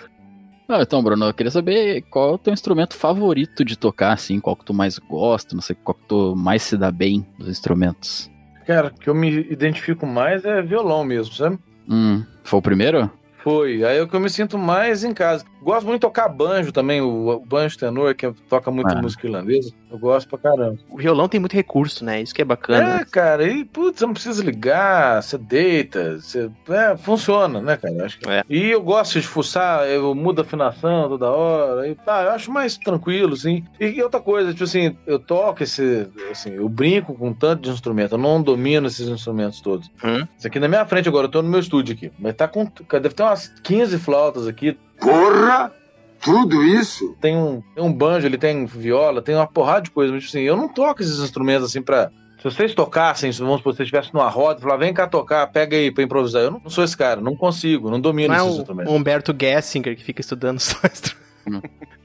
Ah, então, Bruno, eu queria saber qual é o teu instrumento favorito de tocar, assim, qual que tu mais gosta, não sei qual que tu mais se dá bem dos instrumentos. Cara, o que eu me identifico mais é violão mesmo, sabe? Hum, foi o primeiro? Foi. Aí é o que eu me sinto mais em casa. Gosto muito de tocar banjo também, o, banjo tenor, que toca muito Ah. música irlandesa. Eu gosto pra caramba. O violão tem muito recurso, né? Isso que é bacana. É, cara, e putz, você não precisa ligar, você deita, você. É, funciona, né, cara? Acho que... É. E eu gosto de fuçar, eu mudo a afinação toda hora. E, tá, eu acho mais tranquilo, assim. E outra coisa, tipo assim, eu toco esse. Assim, eu brinco com tanto de instrumento, eu não domino esses instrumentos todos. Hum. Isso aqui na minha frente agora, eu tô no meu estúdio aqui. Mas tá com. Deve ter umas 15 flautas aqui. Porra! Tudo isso? Tem um, tem um banjo, ele tem viola, tem uma porrada de coisa. Mas, assim, eu não toco esses instrumentos assim pra. Se vocês tocassem, se, vamos supor, se vocês estivessem numa roda falar, vem cá tocar, pega aí pra improvisar. Eu não, não sou esse cara, não consigo, não domino Não é esses o instrumentos. Humberto Gessinger que fica estudando só instrumento.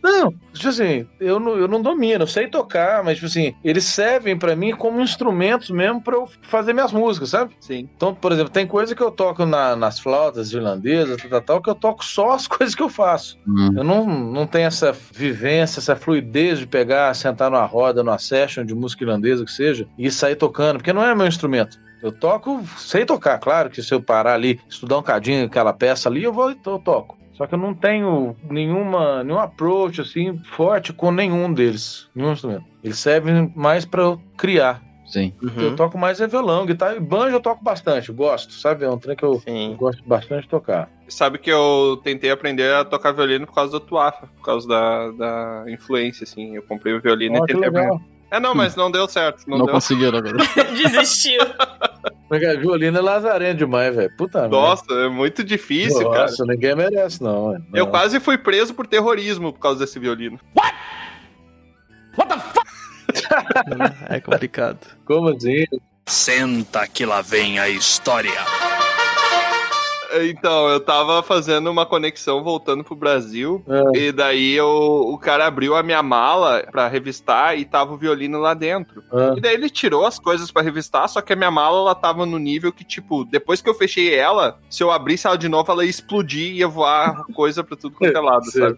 Não, tipo assim, eu não, eu não domino, eu sei tocar, mas, tipo assim, eles servem pra mim como instrumentos mesmo pra eu fazer minhas músicas, sabe? Sim. Então, por exemplo, tem coisa que eu toco na- nas flautas irlandesas, tal, tal, tal, que eu toco só as coisas que eu faço. Hum. Eu não, não tenho essa vivência, essa fluidez de pegar, sentar numa roda, numa session de música irlandesa, que seja, e sair tocando, porque não é meu instrumento. Eu toco, sei tocar, claro que se eu parar ali, estudar um cadinho aquela peça ali, eu vou e eu toco. Só que eu não tenho nenhuma, nenhum approach assim forte com nenhum deles, nenhum instrumento. Eles servem mais pra eu criar. Sim. Eu toco mais é violão, guitarra e banjo eu toco bastante, gosto, sabe? É um trem que eu, Sim. gosto bastante de tocar. Sabe que eu tentei aprender a tocar violino por causa do Tuafa, por causa da, da influência, assim. Eu comprei o violino e tentei aprender. É, não, mas não deu certo. Não, Não, deu. conseguiram agora. Desistiu. Porque violino é lazarento demais, velho. Puta merda. Nossa, é muito difícil, cara. Nossa, ninguém merece, não. velho. Eu Não. quase fui preso por terrorismo por causa desse violino. É complicado. Como assim? Senta que lá vem a história. Então, eu tava fazendo uma conexão voltando pro Brasil. É. E daí eu, o cara abriu a minha mala pra revistar e tava o violino lá dentro. Ah, E daí ele tirou as coisas pra revistar, só que a minha mala ela tava no nível que, tipo, depois que eu fechei ela, se eu abrisse ela de novo, ela ia explodir e ia voar coisa pra tudo quanto é lado, Sim. sabe?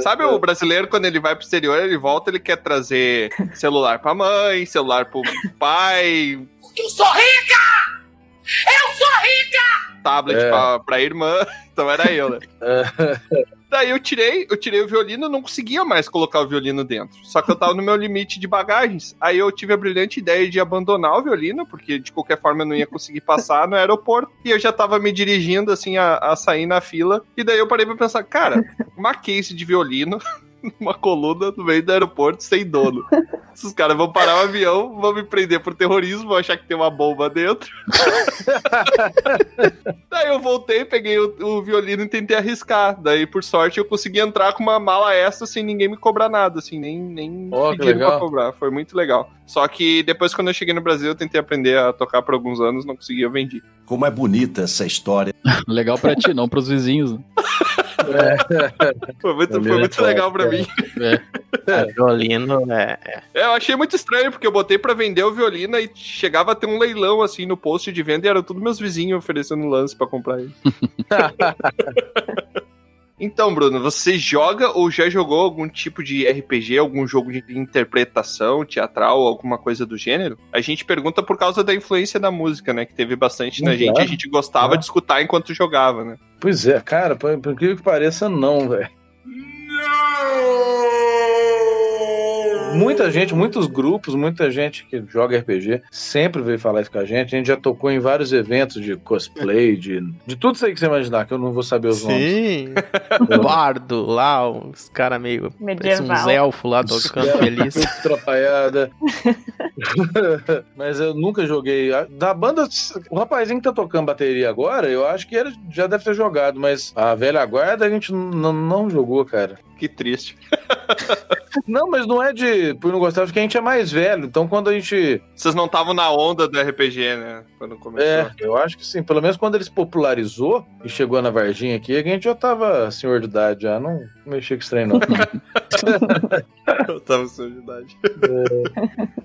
Sabe o brasileiro, quando ele vai pro exterior, ele volta, ele quer trazer celular pra mãe, celular pro pai, Eu sou rica! Eu sou rica! tablet É. pra, pra irmã. Então era eu, né? é. Daí eu tirei, eu tirei o violino, não conseguia mais colocar o violino dentro. Só que eu tava no meu limite de bagagens. Aí eu tive a brilhante ideia de abandonar o violino, porque de qualquer forma eu não ia conseguir passar no aeroporto. E eu já tava me dirigindo, assim, a, a sair na fila. E daí eu parei pra pensar, cara, uma case de violino, uma coluna no meio do aeroporto sem dono. Esses caras vão parar o avião, vão me prender por terrorismo, vão achar que tem uma bomba dentro. Daí eu voltei, peguei o, o violino e tentei arriscar. Daí, por sorte, eu consegui entrar com uma mala extra sem ninguém me cobrar nada, assim, nem, nem pediram pra cobrar. Foi muito legal. Só que depois, quando eu cheguei no Brasil, eu tentei aprender a tocar por alguns anos, não consegui, eu vendi. Como é bonita essa história. Legal pra ti, não pros vizinhos. né? Foi muito, foi é muito legal pra cara. mim. É. É, violino é, é. É, eu achei muito estranho, porque eu botei pra vender o violino e chegava a ter um leilão, assim, no post de venda e eram todos meus vizinhos oferecendo lance pra comprar ele. Então, Bruno, você joga ou já jogou algum tipo de RPG, algum jogo de interpretação teatral, alguma coisa do gênero? A gente pergunta por causa da influência da música, né? Que teve bastante na Claro. gente. A gente gostava Claro. de escutar enquanto jogava, né? Pois é, cara, por, incrível que pareça, não, velho. Muita gente, muitos grupos, muita gente que joga RPG sempre veio falar isso com a gente. A gente já tocou em vários eventos de cosplay, de, de tudo isso aí que você imaginar, que eu não vou saber os nomes. Sim. Bardo lá, uns caras meio. Parece uns Medieval. elfos lá tocando feliz. Atrapalhada. Mas eu nunca joguei. Da banda, o rapazinho que tá tocando bateria agora, eu acho que ele já deve ter jogado, mas a velha guarda a gente não, não jogou, cara. Que triste. Não, mas não é de por não gostar, porque a gente é mais velho. Então quando a gente. Vocês não estavam na onda do RPG, né? Quando começou. É, eu acho que sim. Pelo menos quando eles popularizou e chegou na Varginha aqui, a gente já tava senhor de idade, já não mexia com estranho, não. Eu tava com de idade.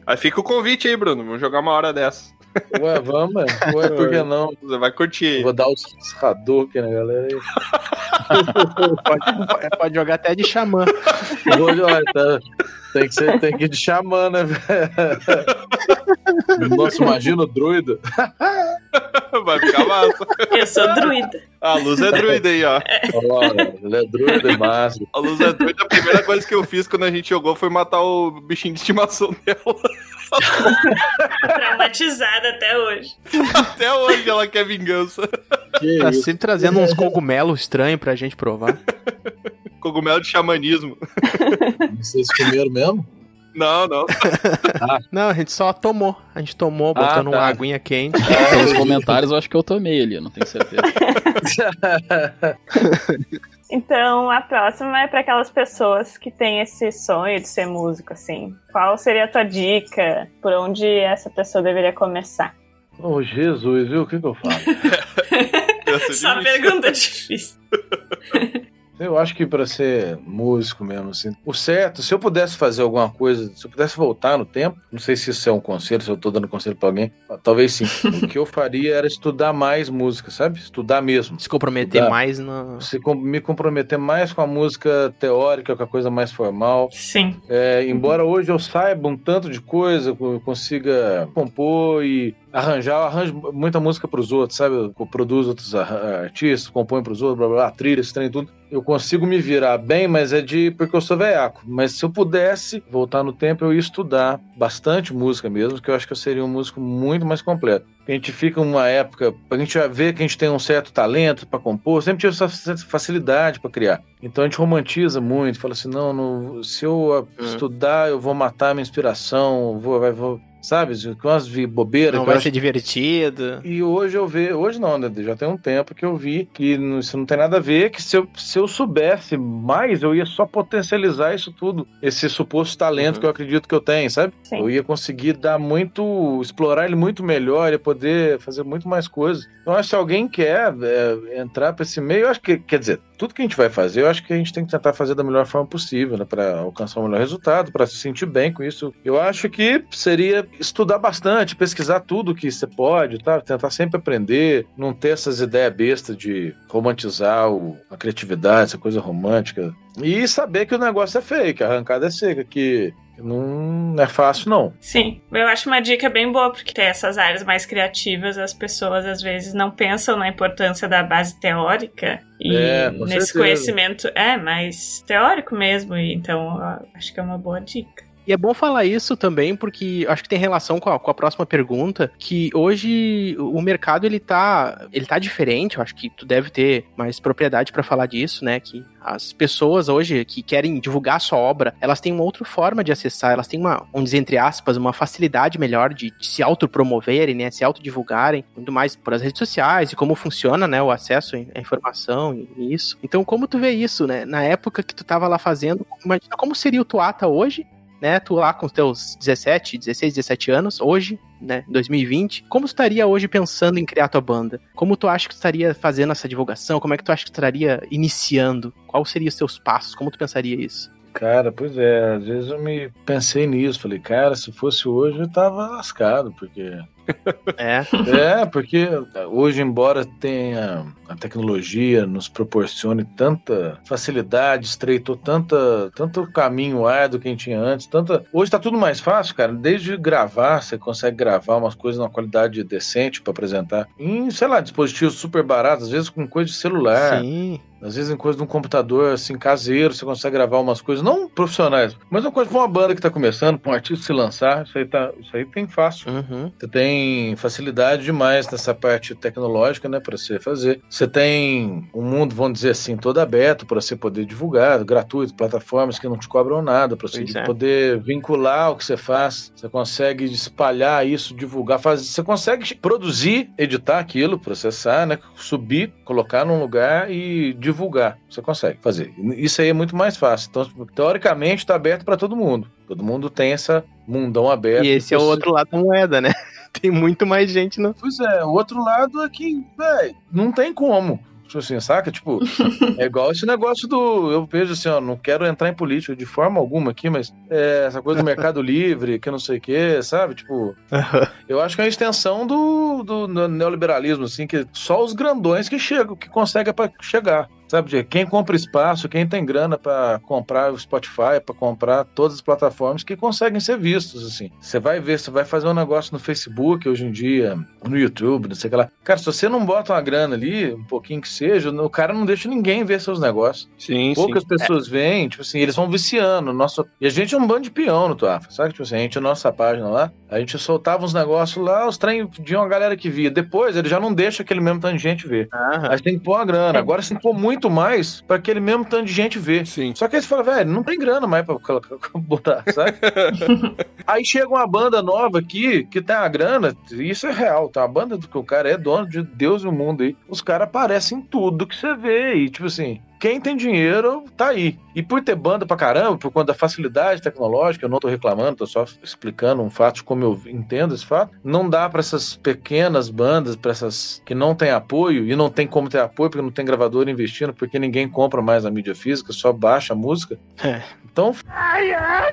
Aí fica o convite aí, Bruno. Vamos jogar uma hora dessa. Ué, vamos, ué. Ué, por que não? Você vai curtir aí. Vou dar os Hadouken na galera aí. pode, pode jogar até de xamã. Vou jogar, tá? Tem que, ser, tem que ir de xamã, né, velho? Nossa, imagina o druida. Vai ficar massa. Eu sou druida. A luz é druida aí, ó. Olha, ele é druida e massa. A luz é druida. A primeira coisa que eu fiz quando a gente jogou foi matar o bichinho de estimação dela. Traumatizada até hoje. Até hoje ela quer vingança. Que Tá sempre trazendo uns cogumelos estranhos pra gente provar. Cogumelo de xamanismo. Vocês comeram mesmo? Não, não. Não, a gente só tomou. A gente tomou, botando tá. uma aguinha quente. Pelos comentários, eu acho que eu tomei ali, não tenho certeza. Então, a próxima é para aquelas pessoas que têm esse sonho de ser músico, assim. Qual seria a tua dica? Por onde essa pessoa deveria começar? Ô, Jesus, viu? O que, que eu falo? Essa pergunta difícil. Eu acho que pra ser músico mesmo, assim, o certo, se eu pudesse fazer alguma coisa, se eu pudesse voltar no tempo, não sei se isso é um conselho, se eu tô dando conselho pra alguém, talvez sim. o que eu faria era estudar mais música, sabe? Estudar mesmo. Se comprometer Dá. mais no. Se com- me comprometer mais com a música teórica, com a coisa mais formal. Sim. É, embora hoje eu saiba um tanto de coisa, eu consiga compor e arranjar, eu arranjo muita música pros outros, sabe? Eu produzo outros ar- artistas, componho pros outros, blá blá, blá trilha, esse trem, tudo. Eu consigo me virar bem, mas é de porque eu sou veiaco. Mas se eu pudesse voltar no tempo, eu ia estudar bastante música mesmo, que eu acho que eu seria um músico muito mais completo. A gente fica uma época, a gente já vê que a gente tem um certo talento para compor, sempre tive essa facilidade para criar. Então a gente romantiza muito, fala assim, não, não se eu ah, estudar, eu vou matar a minha inspiração, vou, vai, vou, sabe? Com umas vi- bobeiras. Não vai acho ser divertido. e hoje eu vejo, hoje não, né? Já tem um tempo que eu vi que não- isso não tem nada a ver, que se eu, se eu soubesse mais, eu ia só potencializar isso tudo, esse suposto talento Uhum. que eu acredito que eu tenho, sabe? Sim. Eu ia conseguir dar muito, explorar ele muito melhor, ia poder fazer muito mais coisas. Então, acho que se alguém quer é, entrar para esse meio, eu acho que, quer dizer, tudo que a gente vai fazer, eu acho que a gente tem que tentar fazer da melhor forma possível, né? Para alcançar o melhor resultado, para se sentir bem com isso. Eu acho que seria estudar bastante, pesquisar tudo que você pode, tá? Tentar sempre aprender, não ter essas ideias bestas de romantizar o- a criatividade, essa coisa romântica. E saber que o negócio é fake, a arrancada é seca, que não é fácil, não. Sim, eu acho uma dica bem boa, porque tem essas áreas mais criativas, as pessoas às vezes não pensam na importância da base teórica e É, nesse certeza. conhecimento é mais teórico mesmo, então acho que é uma boa dica. E é bom falar isso também, porque acho que tem relação com a, com a próxima pergunta, que hoje o mercado ele tá, ele tá diferente, eu acho que tu deve ter mais propriedade pra falar disso, né, que as pessoas hoje que querem divulgar a sua obra, elas têm uma outra forma de acessar, elas têm uma, dizer, entre aspas, uma facilidade melhor de, de se autopromoverem, né, se autodivulgarem, muito mais por as redes sociais e como funciona, né, o acesso à informação e, e isso. Então, como tu vê isso, né, na época que tu tava lá fazendo, imagina como seria o Tuata hoje, né, tu lá com os teus 17, 16, 17 anos, hoje, né, 2020, como tu estaria hoje pensando em criar tua banda? Como tu acha que tu estaria fazendo essa divulgação? Como é que tu acha que tu estaria iniciando? Quais seriam os teus passos? Como tu pensaria isso? Cara, pois é, às vezes eu me pensei nisso, falei, cara, se fosse hoje eu tava lascado, porque É. É, porque hoje, embora tenha a tecnologia nos proporcione tanta facilidade, estreitou tanta, tanto caminho árduo que a gente tinha antes, tanta. Hoje tá tudo mais fácil, cara. Desde gravar, você consegue gravar umas coisas numa qualidade decente para apresentar. Em, sei lá, dispositivos super baratos, às vezes com coisa de celular. Sim. Às vezes em coisa de um computador assim caseiro, você consegue gravar umas coisas não profissionais, mas uma coisa pra uma banda que tá começando, pra um artista se lançar, isso aí tá, isso aí tem fácil. Uhum. Você tem facilidade demais nessa parte tecnológica, né, para você fazer. Você tem um mundo, vamos dizer assim, todo aberto para você poder divulgar, gratuito, plataformas que não te cobram nada, para você é. poder vincular o que você faz. Você consegue espalhar isso, divulgar, fazer, você consegue produzir, editar aquilo, processar, né, subir, colocar num lugar e divulgar. Você consegue fazer. Isso aí é muito mais fácil. Então, teoricamente, está aberto para todo mundo. Todo mundo tem essa mundão aberto. E esse é o Você- outro lado da moeda, né? Tem muito mais gente no. Pois é, o outro lado é que, velho, não tem como. Tipo assim, saca? Tipo, é igual esse negócio do. Eu vejo assim, ó, não quero entrar em política de forma alguma aqui, mas é, essa coisa do Mercado Livre, que não sei o quê, sabe? Tipo, eu acho que é uma extensão do, do neoliberalismo, assim, que só os grandões que chegam, que conseguem pra chegar. Sabe, quem compra espaço, quem tem grana pra comprar o Spotify, pra comprar todas as plataformas que conseguem ser vistos, assim. Você vai ver, você vai fazer um negócio no Facebook hoje em dia, no YouTube, não sei o que lá. Cara, se você não bota uma grana ali, um pouquinho que seja, o cara não deixa ninguém ver seus negócios. Sim, Poucas sim. pessoas veem, tipo assim, eles vão viciando. Nosso... E a gente é um bando de peão no Tuafa, sabe? Tipo assim, a gente, nossa página lá, a gente soltava uns negócios lá, os trem de uma galera que via. Depois, ele já não deixa aquele mesmo tanto de gente ver. Aham. Aí você tem que pôr a grana. Agora que pôr muito mais pra aquele mesmo tanto de gente ver. Sim. Só que aí você fala, velho, não tem grana mais pra botar, sabe? aí chega uma banda nova aqui, que tem a grana, isso é real, tá? A banda do que o cara é dono de Deus e o mundo aí. Os caras aparecem em tudo que você vê. E, tipo assim, quem tem dinheiro tá aí. E por ter banda pra caramba, por conta da facilidade tecnológica, eu não tô reclamando, tô só explicando um fato como eu entendo esse fato. Não dá pra essas pequenas bandas, pra essas que não tem apoio, e não tem como ter apoio porque não tem gravador investindo, porque ninguém compra mais a mídia física, só baixa a música. É. Então,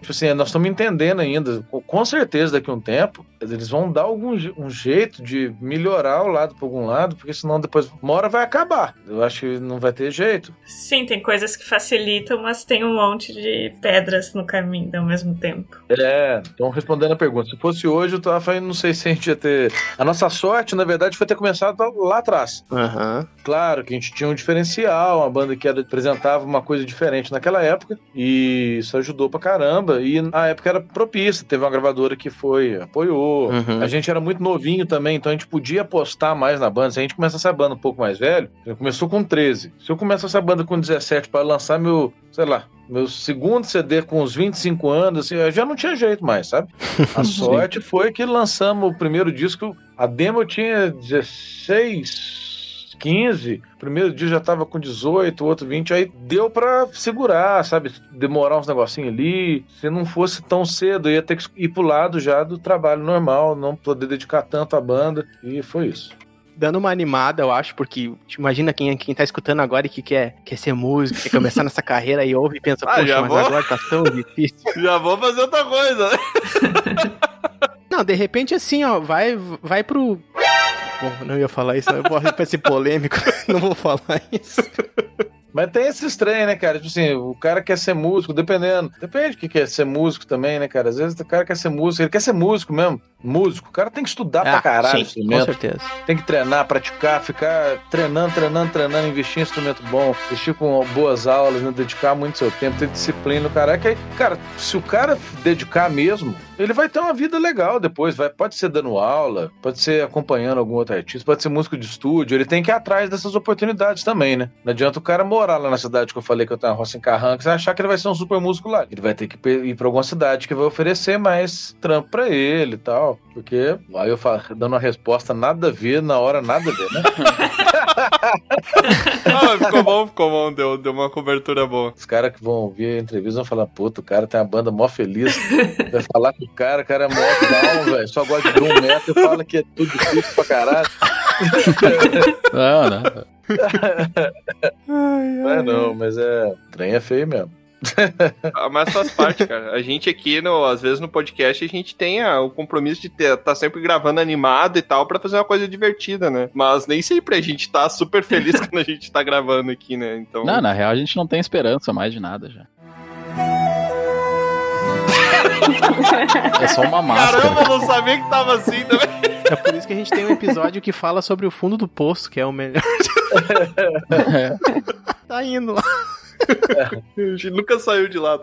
tipo assim, nós estamos entendendo ainda. Com- certeza, daqui a um tempo, eles vão dar algum um jeito de melhorar o lado por algum lado, porque senão depois, uma hora vai acabar. Eu acho que não vai ter jeito. Sim, tem coisas que facilitam, mas tem um monte de pedras no caminho ao mesmo tempo. É, então respondendo a pergunta, se fosse hoje, eu tava falando, não sei se a gente ia ter. A nossa sorte, na verdade, foi ter começado lá atrás. Aham. Claro que a gente tinha um diferencial, uma banda que era- apresentava uma coisa diferente naquela época, e isso ajudou pra caramba. E a época era propícia, teve uma gravadora que foi, apoiou. Uhum. A gente era muito novinho também, então a gente podia apostar mais na banda. Se a gente começasse a banda um pouco mais velho, começou com 13. Se eu começasse a banda com 17 para lançar meu, sei lá, meu segundo CD com uns 25 anos, assim, eu já não tinha jeito mais, sabe? A sorte foi que lançamos o primeiro disco, a demo tinha 16, 15, o primeiro dia já tava com 18, o outro 20, aí deu pra segurar, sabe? Demorar uns negocinhos ali. Se não fosse tão cedo, eu ia ter que ir pro lado já do trabalho normal, não poder dedicar tanto à banda, e foi isso. Dando uma animada, eu acho, porque imagina quem, quem tá escutando agora e que quer, quer ser músico, quer começar nessa carreira e ouve e pensa, Ah, poxa, mas vou? agora tá tão difícil. Já vou fazer outra coisa, né? Não, de repente assim, ó, vai, vai pro. Bom, não ia falar isso, não, eu vou ser polêmico, não vou falar isso. Mas tem esses trem, né, cara? Tipo assim, o cara quer ser músico, dependendo. Depende do que quer ser músico também, né, cara? Às vezes o cara quer ser músico, ele quer ser músico mesmo. Músico. O cara tem que estudar pra caralho Ah, sim, com instrumento. certeza. Tem que treinar, praticar, ficar treinando, treinando, treinando, investir em instrumento bom, investir com boas aulas, né? dedicar muito seu tempo, ter disciplina, o cara. É que, cara, se o cara dedicar mesmo, ele vai ter uma vida legal depois. Vai, pode ser dando aula, pode ser acompanhando algum outro artista, pode ser músico de estúdio. Ele tem que ir atrás dessas oportunidades também, né? Não adianta o cara morar lá na cidade que eu falei que eu tenho uma roça em Carranca, você achar que ele vai ser um super músico lá. Ele vai ter que ir pra alguma cidade que vai oferecer mais trampo pra ele e tal. Porque aí eu falo, dando uma resposta nada a ver, na hora nada a ver, né? Não, mas ficou bom, ficou bom, deu, deu uma cobertura boa. Os caras que vão ouvir a entrevista vão falar, puta, o cara tem uma banda mó feliz. Vai falar que o cara, o cara é mó down, velho. Só gosta de doom metal e fala que é tudo difícil pra caralho. Não, não. Não é não, mas é. O trem é feio mesmo. Mas faz parte, cara. A gente aqui, no, às vezes no podcast, a gente tem ah, o compromisso de ter, tá sempre gravando animado e tal pra fazer uma coisa divertida, né? Mas nem sempre a gente tá super feliz quando a gente tá gravando aqui, né? Então. Não, na real a gente não tem esperança mais de nada já. É só uma máscara. Caramba, eu não sabia que tava assim também. É por isso que a gente tem um episódio que fala sobre o fundo do poço, que é o melhor. tá indo lá. A gente nunca saiu de lá.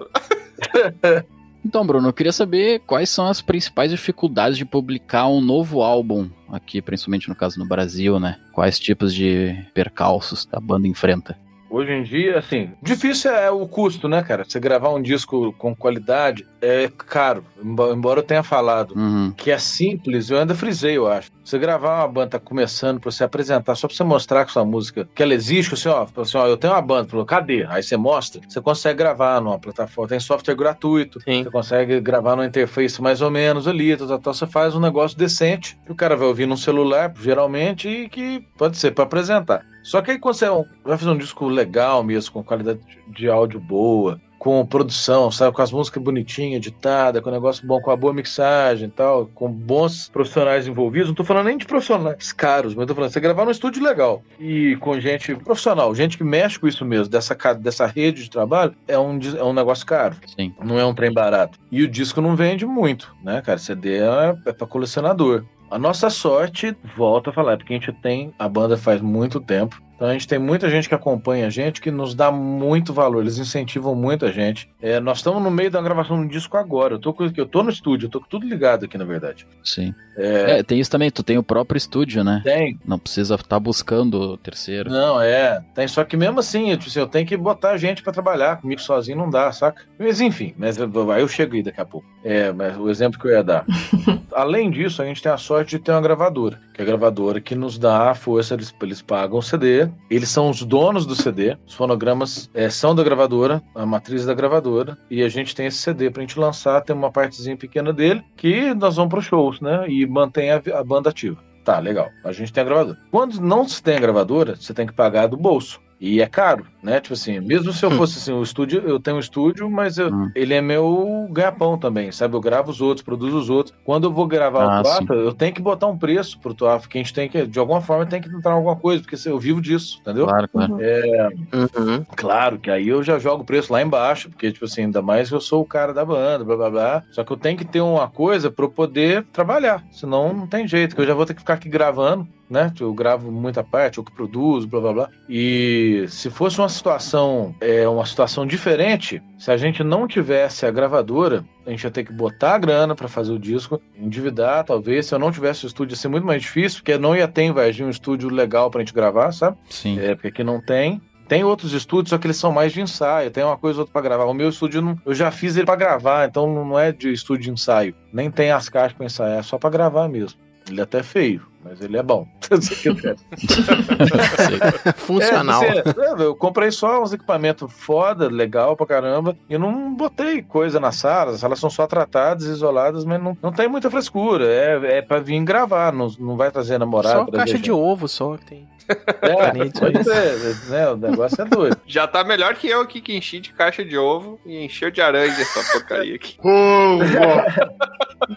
Então, Bruno, eu queria saber quais são as principais dificuldades de publicar um novo álbum aqui, principalmente no caso no Brasil, né? Quais tipos de percalços a banda enfrenta? Hoje em dia, assim, difícil é o custo, né, cara? Você gravar um disco com qualidade é caro. Embo- Embora eu tenha falado Uhum. que é simples, eu ainda frisei, eu acho. Você gravar uma banda tá começando pra você apresentar, só pra você mostrar que sua música, que ela existe, assim, ó, assim, ó, eu tenho uma banda, falou, cadê? Aí você mostra, você consegue gravar numa plataforma, tem software gratuito, Sim. você consegue gravar numa interface mais ou menos ali, tal, tal, tal, você faz um negócio decente, que o cara vai ouvir num celular, geralmente, e que pode ser pra apresentar. Só que aí quando você vai fazer um disco legal mesmo, com qualidade de áudio boa, com produção, sabe, com as músicas bonitinhas, editada, com negócio bom, com a boa mixagem e tal, com bons profissionais envolvidos. Não tô falando nem de profissionais caros, mas tô falando, você gravar num estúdio legal e com gente profissional, gente que mexe com isso mesmo, dessa, dessa rede de trabalho, é um, é um negócio caro. Sim. Não é um trem barato. E o disco não vende muito, né, cara? CD é, é pra colecionador. A nossa sorte, volta a falar, é porque a gente tem a banda faz muito tempo. Então a gente tem muita gente que acompanha a gente, que nos dá muito valor, eles incentivam muito a gente. É, nós estamos no meio da gravação do disco agora. Eu tô, com- eu tô no estúdio, eu tô com tudo ligado aqui, na verdade. Sim. É, É, tem isso também, tu tem o próprio estúdio, né? tem. Não precisa estar buscando o terceiro. Não, é. Tem, só que mesmo assim, eu, tipo assim, eu tenho que botar gente pra trabalhar. Comigo sozinho não dá, saca? Mas enfim, mas eu- aí eu chego aí daqui a pouco. É, mas o exemplo que eu ia dar. Além disso, a gente tem a sorte de ter uma gravadora, que é a gravadora que nos dá a força, eles, eles pagam o CD, eles são os donos do CD, os fonogramas é, são da gravadora, a matriz da gravadora, e a gente tem esse CD pra gente lançar, tem uma partezinha pequena dele, que nós vamos pro shows, né? E mantém a, a banda ativa. Tá, legal. A gente tem a gravadora. Quando não se tem a gravadora, você tem que pagar do bolso. E é caro, né? Tipo assim, mesmo se eu fosse assim, o estúdio, eu tenho um estúdio, mas eu- Hum. ele é meu ganha-pão também, sabe? Eu gravo os outros, produzo os outros. Quando eu vou gravar Ah, o Tuafa, eu tenho que botar um preço pro Tuafa, que a gente tem que, de alguma forma, tem que entrar alguma coisa, porque eu vivo disso, entendeu? Claro, claro. É, Uhum. Claro que aí eu já jogo o preço lá embaixo, porque, tipo assim, ainda mais eu sou o cara da banda, blá blá blá. Só que eu tenho que ter uma coisa pra eu poder trabalhar, senão não tem jeito, que eu já vou ter que ficar aqui gravando, né? Eu gravo muita parte, eu que produzo, blá blá blá. E se fosse uma situação, é, uma situação diferente, se a gente não tivesse a gravadora, a gente ia ter que botar a grana pra fazer o disco, endividar, talvez. Se eu não tivesse o estúdio, ia ser muito mais difícil, porque não ia ter em Varginha um estúdio legal pra gente gravar, sabe? Sim. É, porque aqui não tem. Tem outros estúdios, só que eles são mais de ensaio. Tem uma coisa ou outra pra gravar. O meu estúdio, não- eu já fiz ele pra gravar, então não é de estúdio de ensaio. Nem tem as caixas pra ensaiar, é só pra gravar mesmo. Ele é até feio, mas ele é bom. Funcional. É, você- é, eu comprei só uns equipamentos foda, legal pra caramba, e não botei coisa na sala. As salas são só tratadas, isoladas, mas não, não tem muita frescura. É, é pra vir gravar, não, não vai trazer namorado. Só caixa gente. de ovo só que tem. É, só pode ser, né? O negócio é doido. Já tá melhor que eu aqui que enchi de caixa de ovo e encheu de aranha essa porcaria aqui.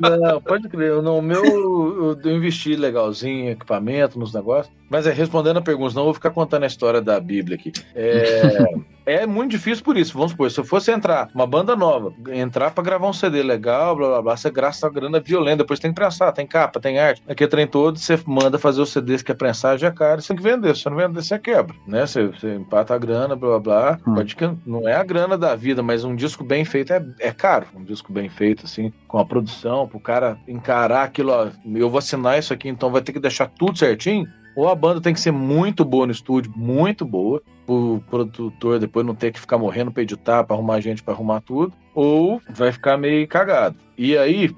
Não, pode crer. eu não- O meu, eu, eu investi legalzinho em equipamento, nos negócios. Mas é respondendo a pergunta, não vou ficar contando a história da Bíblia aqui. É, é muito difícil por isso. Vamos supor, se eu fosse entrar, uma banda nova, entrar pra gravar um CD legal, blá blá blá, você gasta uma grana violenta. Depois tem que prensar, tem capa, tem arte. Aqui é trem todo, você manda fazer os CDs que é prensagem é caro, você tem que vender. Se você não vender, você quebra. Né? Você, você empata a grana, blá blá blá. Hum. Pode que não é a grana da vida, mas um disco bem feito é, é caro. Um disco bem feito, assim, com a produção, pro cara encarar aquilo, ó, eu vou assinar isso aqui, então vai ter que deixar tudo certinho. Ou a banda tem que ser muito boa no estúdio, muito boa, o produtor depois não ter que ficar morrendo pra editar, pra arrumar gente pra arrumar tudo, ou vai ficar meio cagado. E aí,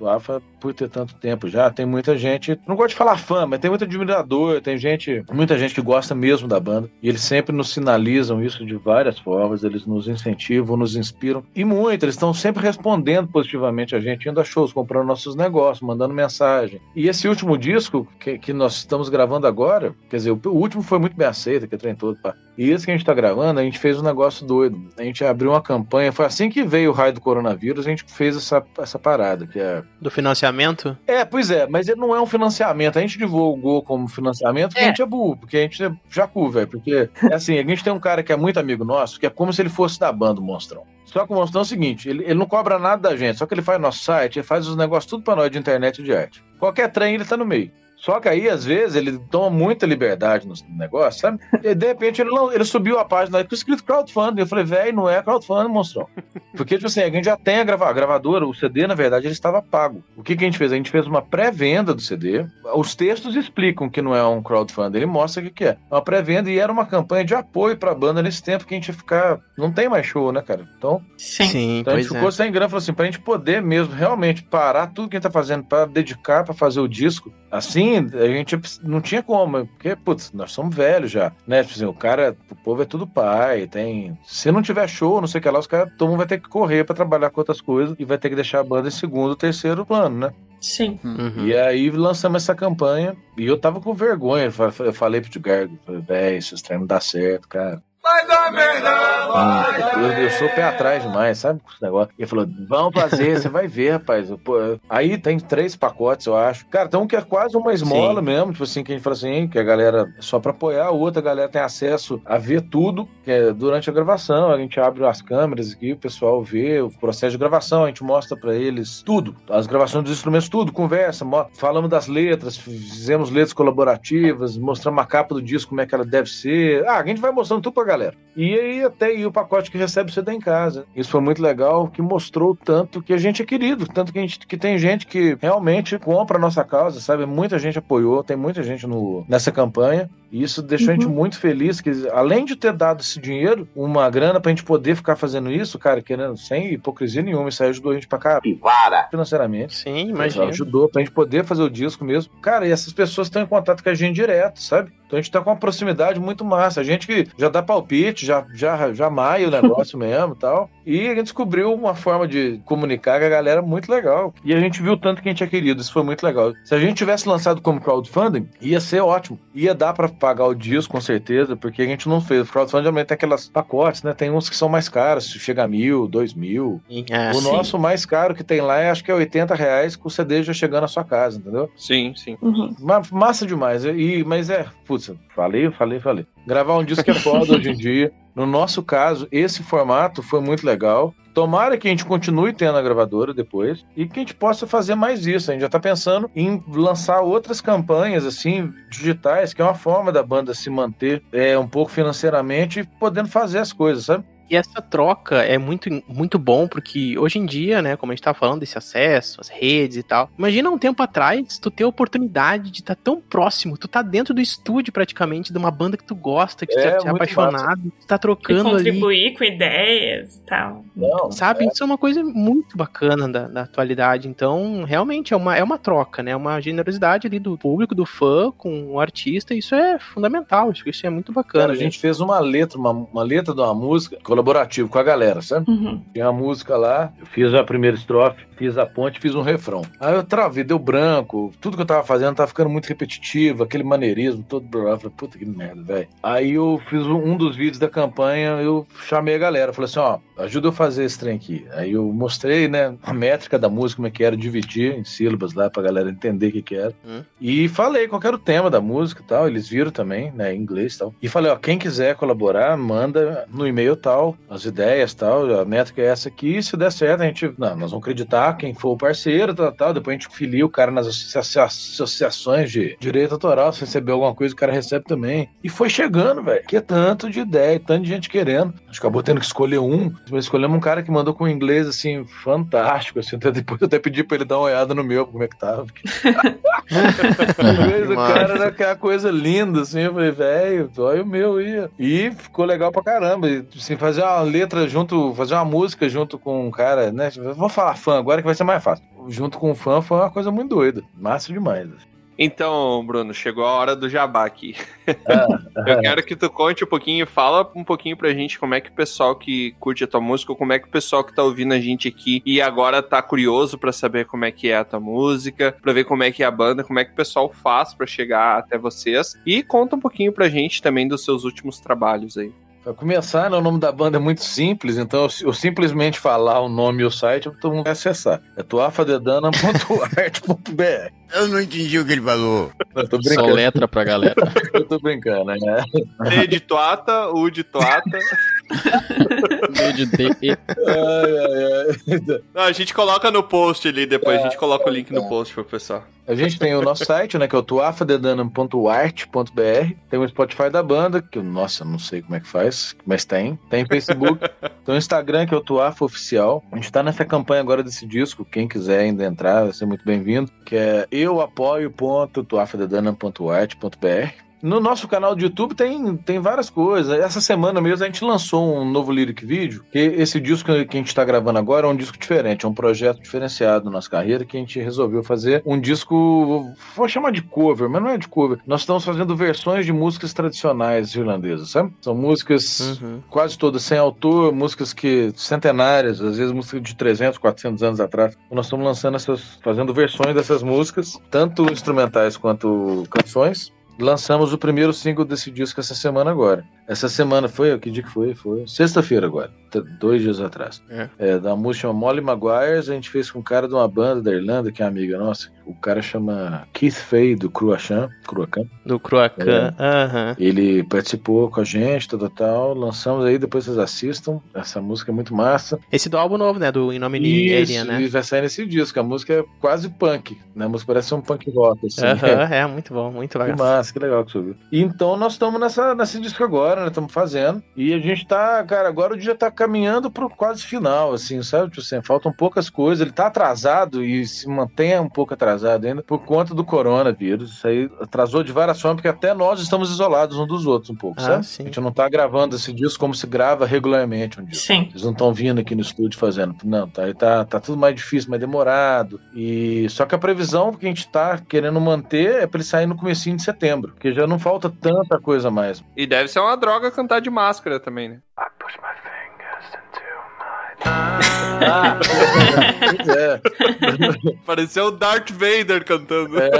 do AFA por ter tanto tempo já. Tem muita gente, não gosto de falar fã, mas tem muito admirador, tem gente, muita gente que gosta mesmo da banda. E eles sempre nos sinalizam isso de várias formas, eles nos incentivam, nos inspiram. E muito, eles estão sempre respondendo positivamente a gente, indo a shows, comprando nossos negócios, mandando mensagem. E esse último disco que, que nós estamos gravando agora, quer dizer, o, o último foi muito bem aceito, que é trem todo, pá. E esse que a gente tá gravando, a gente fez um negócio doido. A gente abriu uma campanha, foi assim que veio o raio do coronavírus, a gente fez essa, essa parada, que é. Do financiamento? É, pois é, mas ele não é um financiamento. A gente divulgou como financiamento porque É. a gente é burro, porque a gente é jacu, velho. Porque, é assim, a gente tem um cara que é muito amigo nosso, que é como se ele fosse da banda, o Monstrão. Só que o Monstrão é o seguinte, ele, ele não cobra nada da gente, só que ele faz nosso site, ele faz os negócios tudo pra nós de internet e de arte. Qualquer trem, ele tá no meio. Só que aí, às vezes, ele toma muita liberdade no negócio, sabe? E de repente ele, não, ele subiu a página com escrito crowdfunding. Eu falei, velho, não é crowdfunding, monstrão. Porque, tipo assim, a gente já tem a, grava a gravadora, o CD, na verdade, ele estava pago. O que, que a gente fez? A gente fez uma pré-venda do CD. Os textos explicam que não é um crowdfunding, ele mostra o que, que é. É uma pré-venda e era uma campanha de apoio pra banda nesse tempo que a gente ia ficar. Não tem mais show, né, cara? Então. Sim. Sim, Então a gente ficou é. sem grana, falou assim, pra gente poder mesmo realmente parar tudo que a gente tá fazendo pra dedicar pra fazer o disco, assim, a gente não tinha como, porque, putz, nós somos velhos já, né? Tipo assim, o cara, o povo é tudo pai, tem... Se não tiver show, não sei o que lá, os caras, todo mundo vai ter que correr pra trabalhar com outras coisas e vai ter que deixar a banda em segundo, terceiro plano, né? Sim. Uhum. E aí lançamos essa campanha e eu tava com vergonha, eu fa- eu falei pro falei, véi, esses treinos não dá certo, cara. Vai dar merda! Eu, eu sou pé atrás demais, sabe? Com esse negócio. Ele falou: vamos fazer, você vai ver, rapaz. Pô, aí tem três pacotes, eu acho. Cara, então que é quase uma esmola Sim. mesmo. Tipo assim, que a gente fala assim, que a galera é só pra apoiar, a outra galera tem acesso a ver tudo que é durante a gravação. A gente abre as câmeras aqui, o pessoal vê o processo de gravação, a gente mostra pra eles tudo. As gravações dos instrumentos, tudo, conversa, mo- falamos das letras, fizemos letras colaborativas, mostramos a capa do disco, como é que ela deve ser. Ah, a gente vai mostrando tudo pra galera. E aí até o pacote que recebe você dá em casa. Isso foi muito legal, que mostrou tanto que a gente é querido, tanto que, a gente, que tem gente que realmente compra a nossa causa, sabe? Muita gente apoiou, tem muita gente no, nessa campanha. E isso deixou a gente muito feliz, que além de ter dado esse dinheiro, uma grana pra gente poder ficar fazendo isso, cara, querendo, sem hipocrisia nenhuma, isso aí ajudou a gente pra caramba. Financeiramente. Sim, imagina. Ajudou pra gente poder fazer o disco mesmo. Cara, e essas pessoas estão em contato com a gente direto, sabe? Então a gente tá com uma proximidade muito massa. A gente que já dá palpite, já, já, já maia o negócio mesmo e tal. E a gente descobriu uma forma de comunicar com a galera muito legal. E a gente viu tanto que a gente é querido. Isso foi muito legal. Se a gente tivesse lançado como crowdfunding, ia ser ótimo. Ia dar pra pagar o disco, com certeza, porque a gente não fez. O crowdfunding tem aquelas pacotes, né? Tem uns que são mais caros, chega a mil, dois mil. É, o sim. nosso mais caro que tem lá, é, acho que é 80 reais com o CD já chegando à sua casa, entendeu? Sim, sim. Ma- Massa demais. E, mas é, putz, falei, falei, falei. Gravar um disco é foda hoje em dia. No nosso caso, esse formato foi muito legal. Tomara que a gente continue tendo a gravadora depois e que a gente possa fazer mais isso. A gente já tá pensando em lançar outras campanhas, assim, digitais, que é uma forma da banda se manter é, um pouco financeiramente, podendo fazer as coisas, sabe? E essa troca é muito, muito bom, porque hoje em dia, né, como a gente tá falando desse acesso, as redes e tal, imagina um tempo atrás tu ter a oportunidade de estar tão próximo, tu tá dentro do estúdio praticamente, de uma banda que tu gosta, que tu É, já é apaixonado, tu tá E trocando ali. contribuir com ideias e tal. Não, Sabe, isso é uma coisa muito bacana da, da atualidade. Então, realmente é uma, é uma troca, né? Uma generosidade ali do público, do fã com o artista. Isso é fundamental. Isso, isso é muito bacana. Cara, a gente fez uma letra, uma, uma letra de uma música colaborativa com a galera, sabe? Uhum. Tinha a música lá, eu fiz a primeira estrofe, fiz a ponte, fiz um refrão. Aí eu travei, deu branco, tudo que eu tava fazendo tava ficando muito repetitivo, aquele maneirismo todo. Eu falei, puta que merda, velho. Aí eu fiz um, dos vídeos da campanha, eu chamei a galera, falei assim: ó, ajuda eu a fazer esse trem aqui. Aí eu mostrei, né, a métrica da música, como é que era, dividir em sílabas lá pra galera entender o que que era. Hum. E falei qual era o tema da música e tal, eles viram também, né, em inglês e tal. E falei, ó, quem quiser colaborar, manda no e-mail tal, as ideias tal, a métrica é essa aqui, se der certo a gente, não, nós vamos acreditar quem for o parceiro, tal, tal, depois a gente filia o cara nas associa- associações de direito autoral, se receber alguma coisa o cara recebe também. E foi chegando, velho, que é tanto de ideia, tanto de gente querendo. A gente acabou tendo que escolher um, mas escolhemos um cara que mandou com inglês, assim, fantástico, assim, até depois eu até pedi pra ele dar uma olhada no meu, como é que tava, o cara era aquela coisa linda, assim. Eu falei, velho, olha o meu aí. E ficou legal pra caramba. E, assim, fazer uma letra junto, fazer uma música junto com um cara, né? Vou falar fã agora que vai ser mais fácil. junto com o fã foi uma coisa muito doida. Massa demais. Então, Bruno, chegou a hora do jabá aqui. Eu quero que tu conte um pouquinho, fala um pouquinho pra gente como é que o pessoal que curte a tua música, como é que o pessoal que tá ouvindo a gente aqui e agora tá curioso pra saber como é que é a tua música, pra ver como é que é a banda, como é que o pessoal faz pra chegar até vocês. E conta um pouquinho pra gente também dos seus últimos trabalhos aí. Pra começar, né, o nome da banda é muito simples, então eu, eu simplesmente falar o nome e o site, todo mundo vai acessar. É tuafadedana.art.br. Eu não entendi o que ele falou. Eu tô Só brincando. letra pra galera. Eu tô brincando, né? D de Tuata, U de Tuata. D de D. Ai, ai, ai. Não, a gente coloca no post ali depois, a gente coloca o link no post pro pessoal. A gente tem o nosso site, né, que é o tuafadedana.art.br. Tem o Spotify da banda, que eu, nossa, não sei como é que faz, mas tem. Tem Facebook. tem o Instagram, que é o Tuafa Oficial. A gente tá nessa campanha agora desse disco. Quem quiser ainda entrar, vai ser muito bem-vindo. Que é euapoio.tuafadedana.art.br. No nosso canal do YouTube tem, tem várias coisas. Essa semana mesmo a gente lançou um novo lyric vídeo. Que esse disco que a gente está gravando agora é um disco diferente, é um projeto diferenciado na nossa carreira que a gente resolveu fazer um disco, vou chamar de cover, mas não é de cover. Nós estamos fazendo versões de músicas tradicionais irlandesas, sabe? São músicas quase todas sem autor, músicas que centenárias, às vezes músicas de 300, 400 anos atrás. Nós estamos lançando essas, fazendo versões dessas músicas, tanto instrumentais quanto canções. Lançamos o primeiro single desse disco essa semana agora. Essa semana foi, que dia que foi? Foi sexta-feira agora, dois dias atrás. É. É, da música chama Molly Maguires, a gente fez com um cara de uma banda da Irlanda, que é amiga nossa. O cara chama Keith Fay, do Cruachan, Cruacan. Do Croacan. Aham. Ele participou com a gente, tal, tal, tal. Lançamos aí, depois vocês assistam. Essa música é muito massa. Esse do álbum novo, né? Do In Nomine Isso, Alien, né? e vai sair nesse disco. A música é quase punk, né? A música parece um punk rock, assim. Aham, é muito bom, muito Que legal. massa, que legal que você ouviu. Então nós estamos nessa, nesse disco agora, né? Estamos fazendo. E a gente tá, cara, agora o dia tá caminhando pro quase final, assim, sabe? Tipo assim, faltam poucas coisas. Ele tá atrasado e se mantém um pouco atrasado ainda por conta do coronavírus. Isso aí atrasou de várias formas, porque até nós estamos isolados uns dos outros um pouco, Ah, sabe? sim. A gente não tá gravando esse disco como se grava regularmente um disco. Sim. Eles não estão vindo aqui no estúdio fazendo. Não, tá, aí tá, tá tudo mais difícil, mais demorado. E só que a previsão que a gente tá querendo manter é pra ele sair no comecinho de setembro, porque já não falta tanta coisa mais. E deve ser uma droga cantar de máscara também, né? Ah, pois é. Pareceu o Darth Vader cantando. É.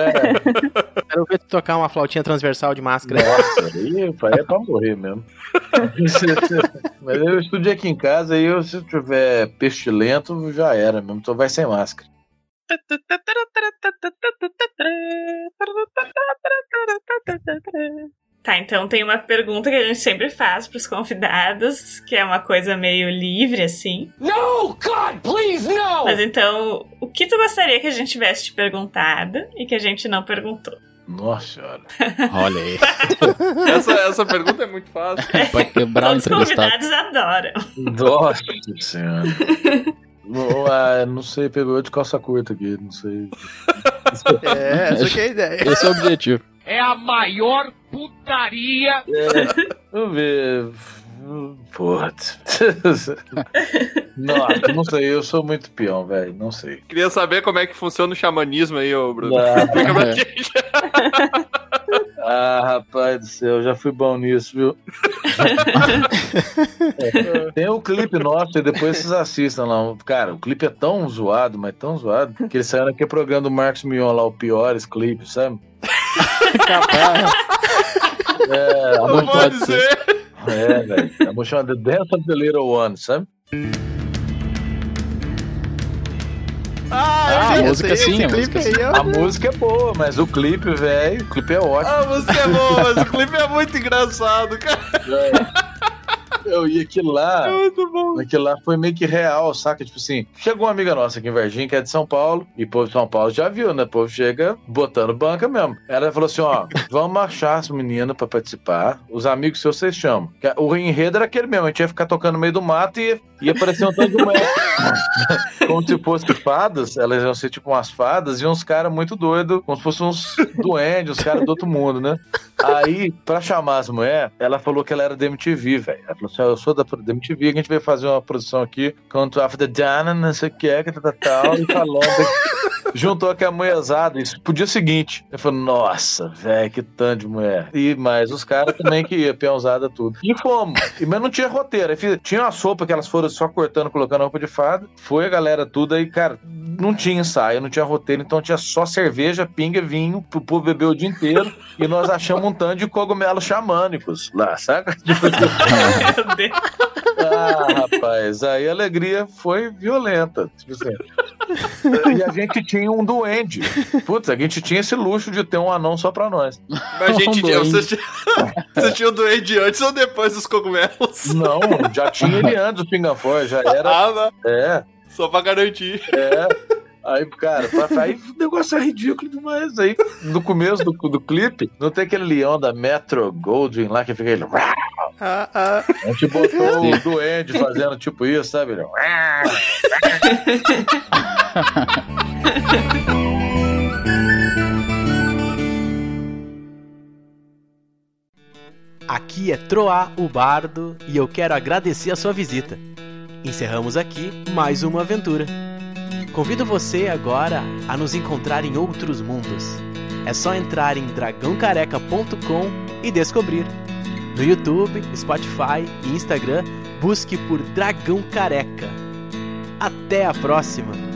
Quero ver tu tocar uma flautinha transversal de máscara. Nossa, aí pai, é pra morrer mesmo. Mas eu estudei aqui em casa e eu, se tiver pestilento, já era mesmo. Então vai sem máscara. Tá, então tem uma pergunta que a gente sempre faz pros convidados, que é uma coisa meio livre, assim. No, God, please, no! Mas então, o que tu gostaria que a gente tivesse te perguntado e que a gente não perguntou? Nossa senhora. Olha aí. Essa, essa pergunta é muito fácil. Pode quebrar o Os convidados adoram. Nossa senhora. Não, ah, não sei, pegou de calça curta aqui, não sei. É, essa que é a ideia. Esse é o objetivo. É a maior putaria. É, vamos ver. Putz. Nossa, não sei, eu sou muito peão, velho, não sei. Queria saber como é que funciona o xamanismo aí, ô Bruno. Não. Explica pra gente. Ah, rapaz do céu, eu já fui bom nisso, viu? É, Tem o clipe nosso e depois vocês assistam lá. Cara, o clipe é tão zoado, mas tão zoado, que ele saiu naquele programa do Marcos Mion lá, o Piores Clipes, sabe? Capaz. É, a Não pode ser. é, velho. A chama The Dance of the Little One, sabe? Ah, a música sim, esse a clipe música aí. A música é boa, mas o clipe, velho, o clipe é ótimo. A música é boa, mas o clipe é muito engraçado, cara. Eu ia aquilo lá. É muito bom. Aquilo lá foi meio que real, saca? Tipo assim, chegou uma amiga nossa aqui em Varginha, que é de São Paulo, e o povo de São Paulo já viu, né? O povo chega botando banca mesmo. Ela falou assim: ó, vamos achar as meninas pra participar. Os amigos seus vocês chamam. Que O enredo era aquele mesmo, a gente ia ficar tocando no meio do mato e ia aparecer um tanto de mulher. como se fosse fadas, elas iam ser tipo umas fadas e uns caras muito doidos, como se fossem uns duendes, uns caras do outro mundo, né? Aí, pra chamar as mulheres, ela falou que ela era da MTV, velho. Ela falou assim, eu sou da, da MTV, a gente veio fazer uma produção aqui, Count of the Dana, não sei o que, que tal, tal, e falando. Juntou aqui a mulherzada, isso pro dia seguinte. Eu falei, nossa, velho, que tanto de mulher. E mais os caras também que ia, peãozada, tudo. E fomos. E, mas não tinha roteiro. Fiz- tinha uma sopa que elas foram só cortando, colocando roupa de fada. Foi a galera tudo aí, cara. Não tinha ensaio, não tinha roteiro, então tinha só cerveja, pinga, vinho, pro povo beber o dia inteiro. E nós achamos um tanto de cogumelos xamânicos lá, saca? Meu Deus. Ah, rapaz, aí a alegria foi violenta. Tipo assim. E a gente tinha um duende. Putz, a gente tinha esse luxo de ter um anão só pra nós. Mas, gente, vocês tinham você tinha o doente antes ou depois dos cogumelos? Não, já tinha ele antes, o Pingafor, já era. Ah. É, Só pra garantir. é. Aí, cara, pra- aí o negócio é ridículo demais. Aí, no começo do, do clipe, não tem aquele leão da Metro Goldwyn lá que fica ele. Ah, ah. A gente botou o duende fazendo tipo isso, sabe? Ele, Aqui é Troá, o Bardo, e eu quero agradecer a sua visita. Encerramos aqui mais uma aventura. Convido você agora a nos encontrar em outros mundos. É só entrar em dragãocareca.com e descobrir. No YouTube, Spotify e Instagram, busque por Dragão Careca. Até a próxima!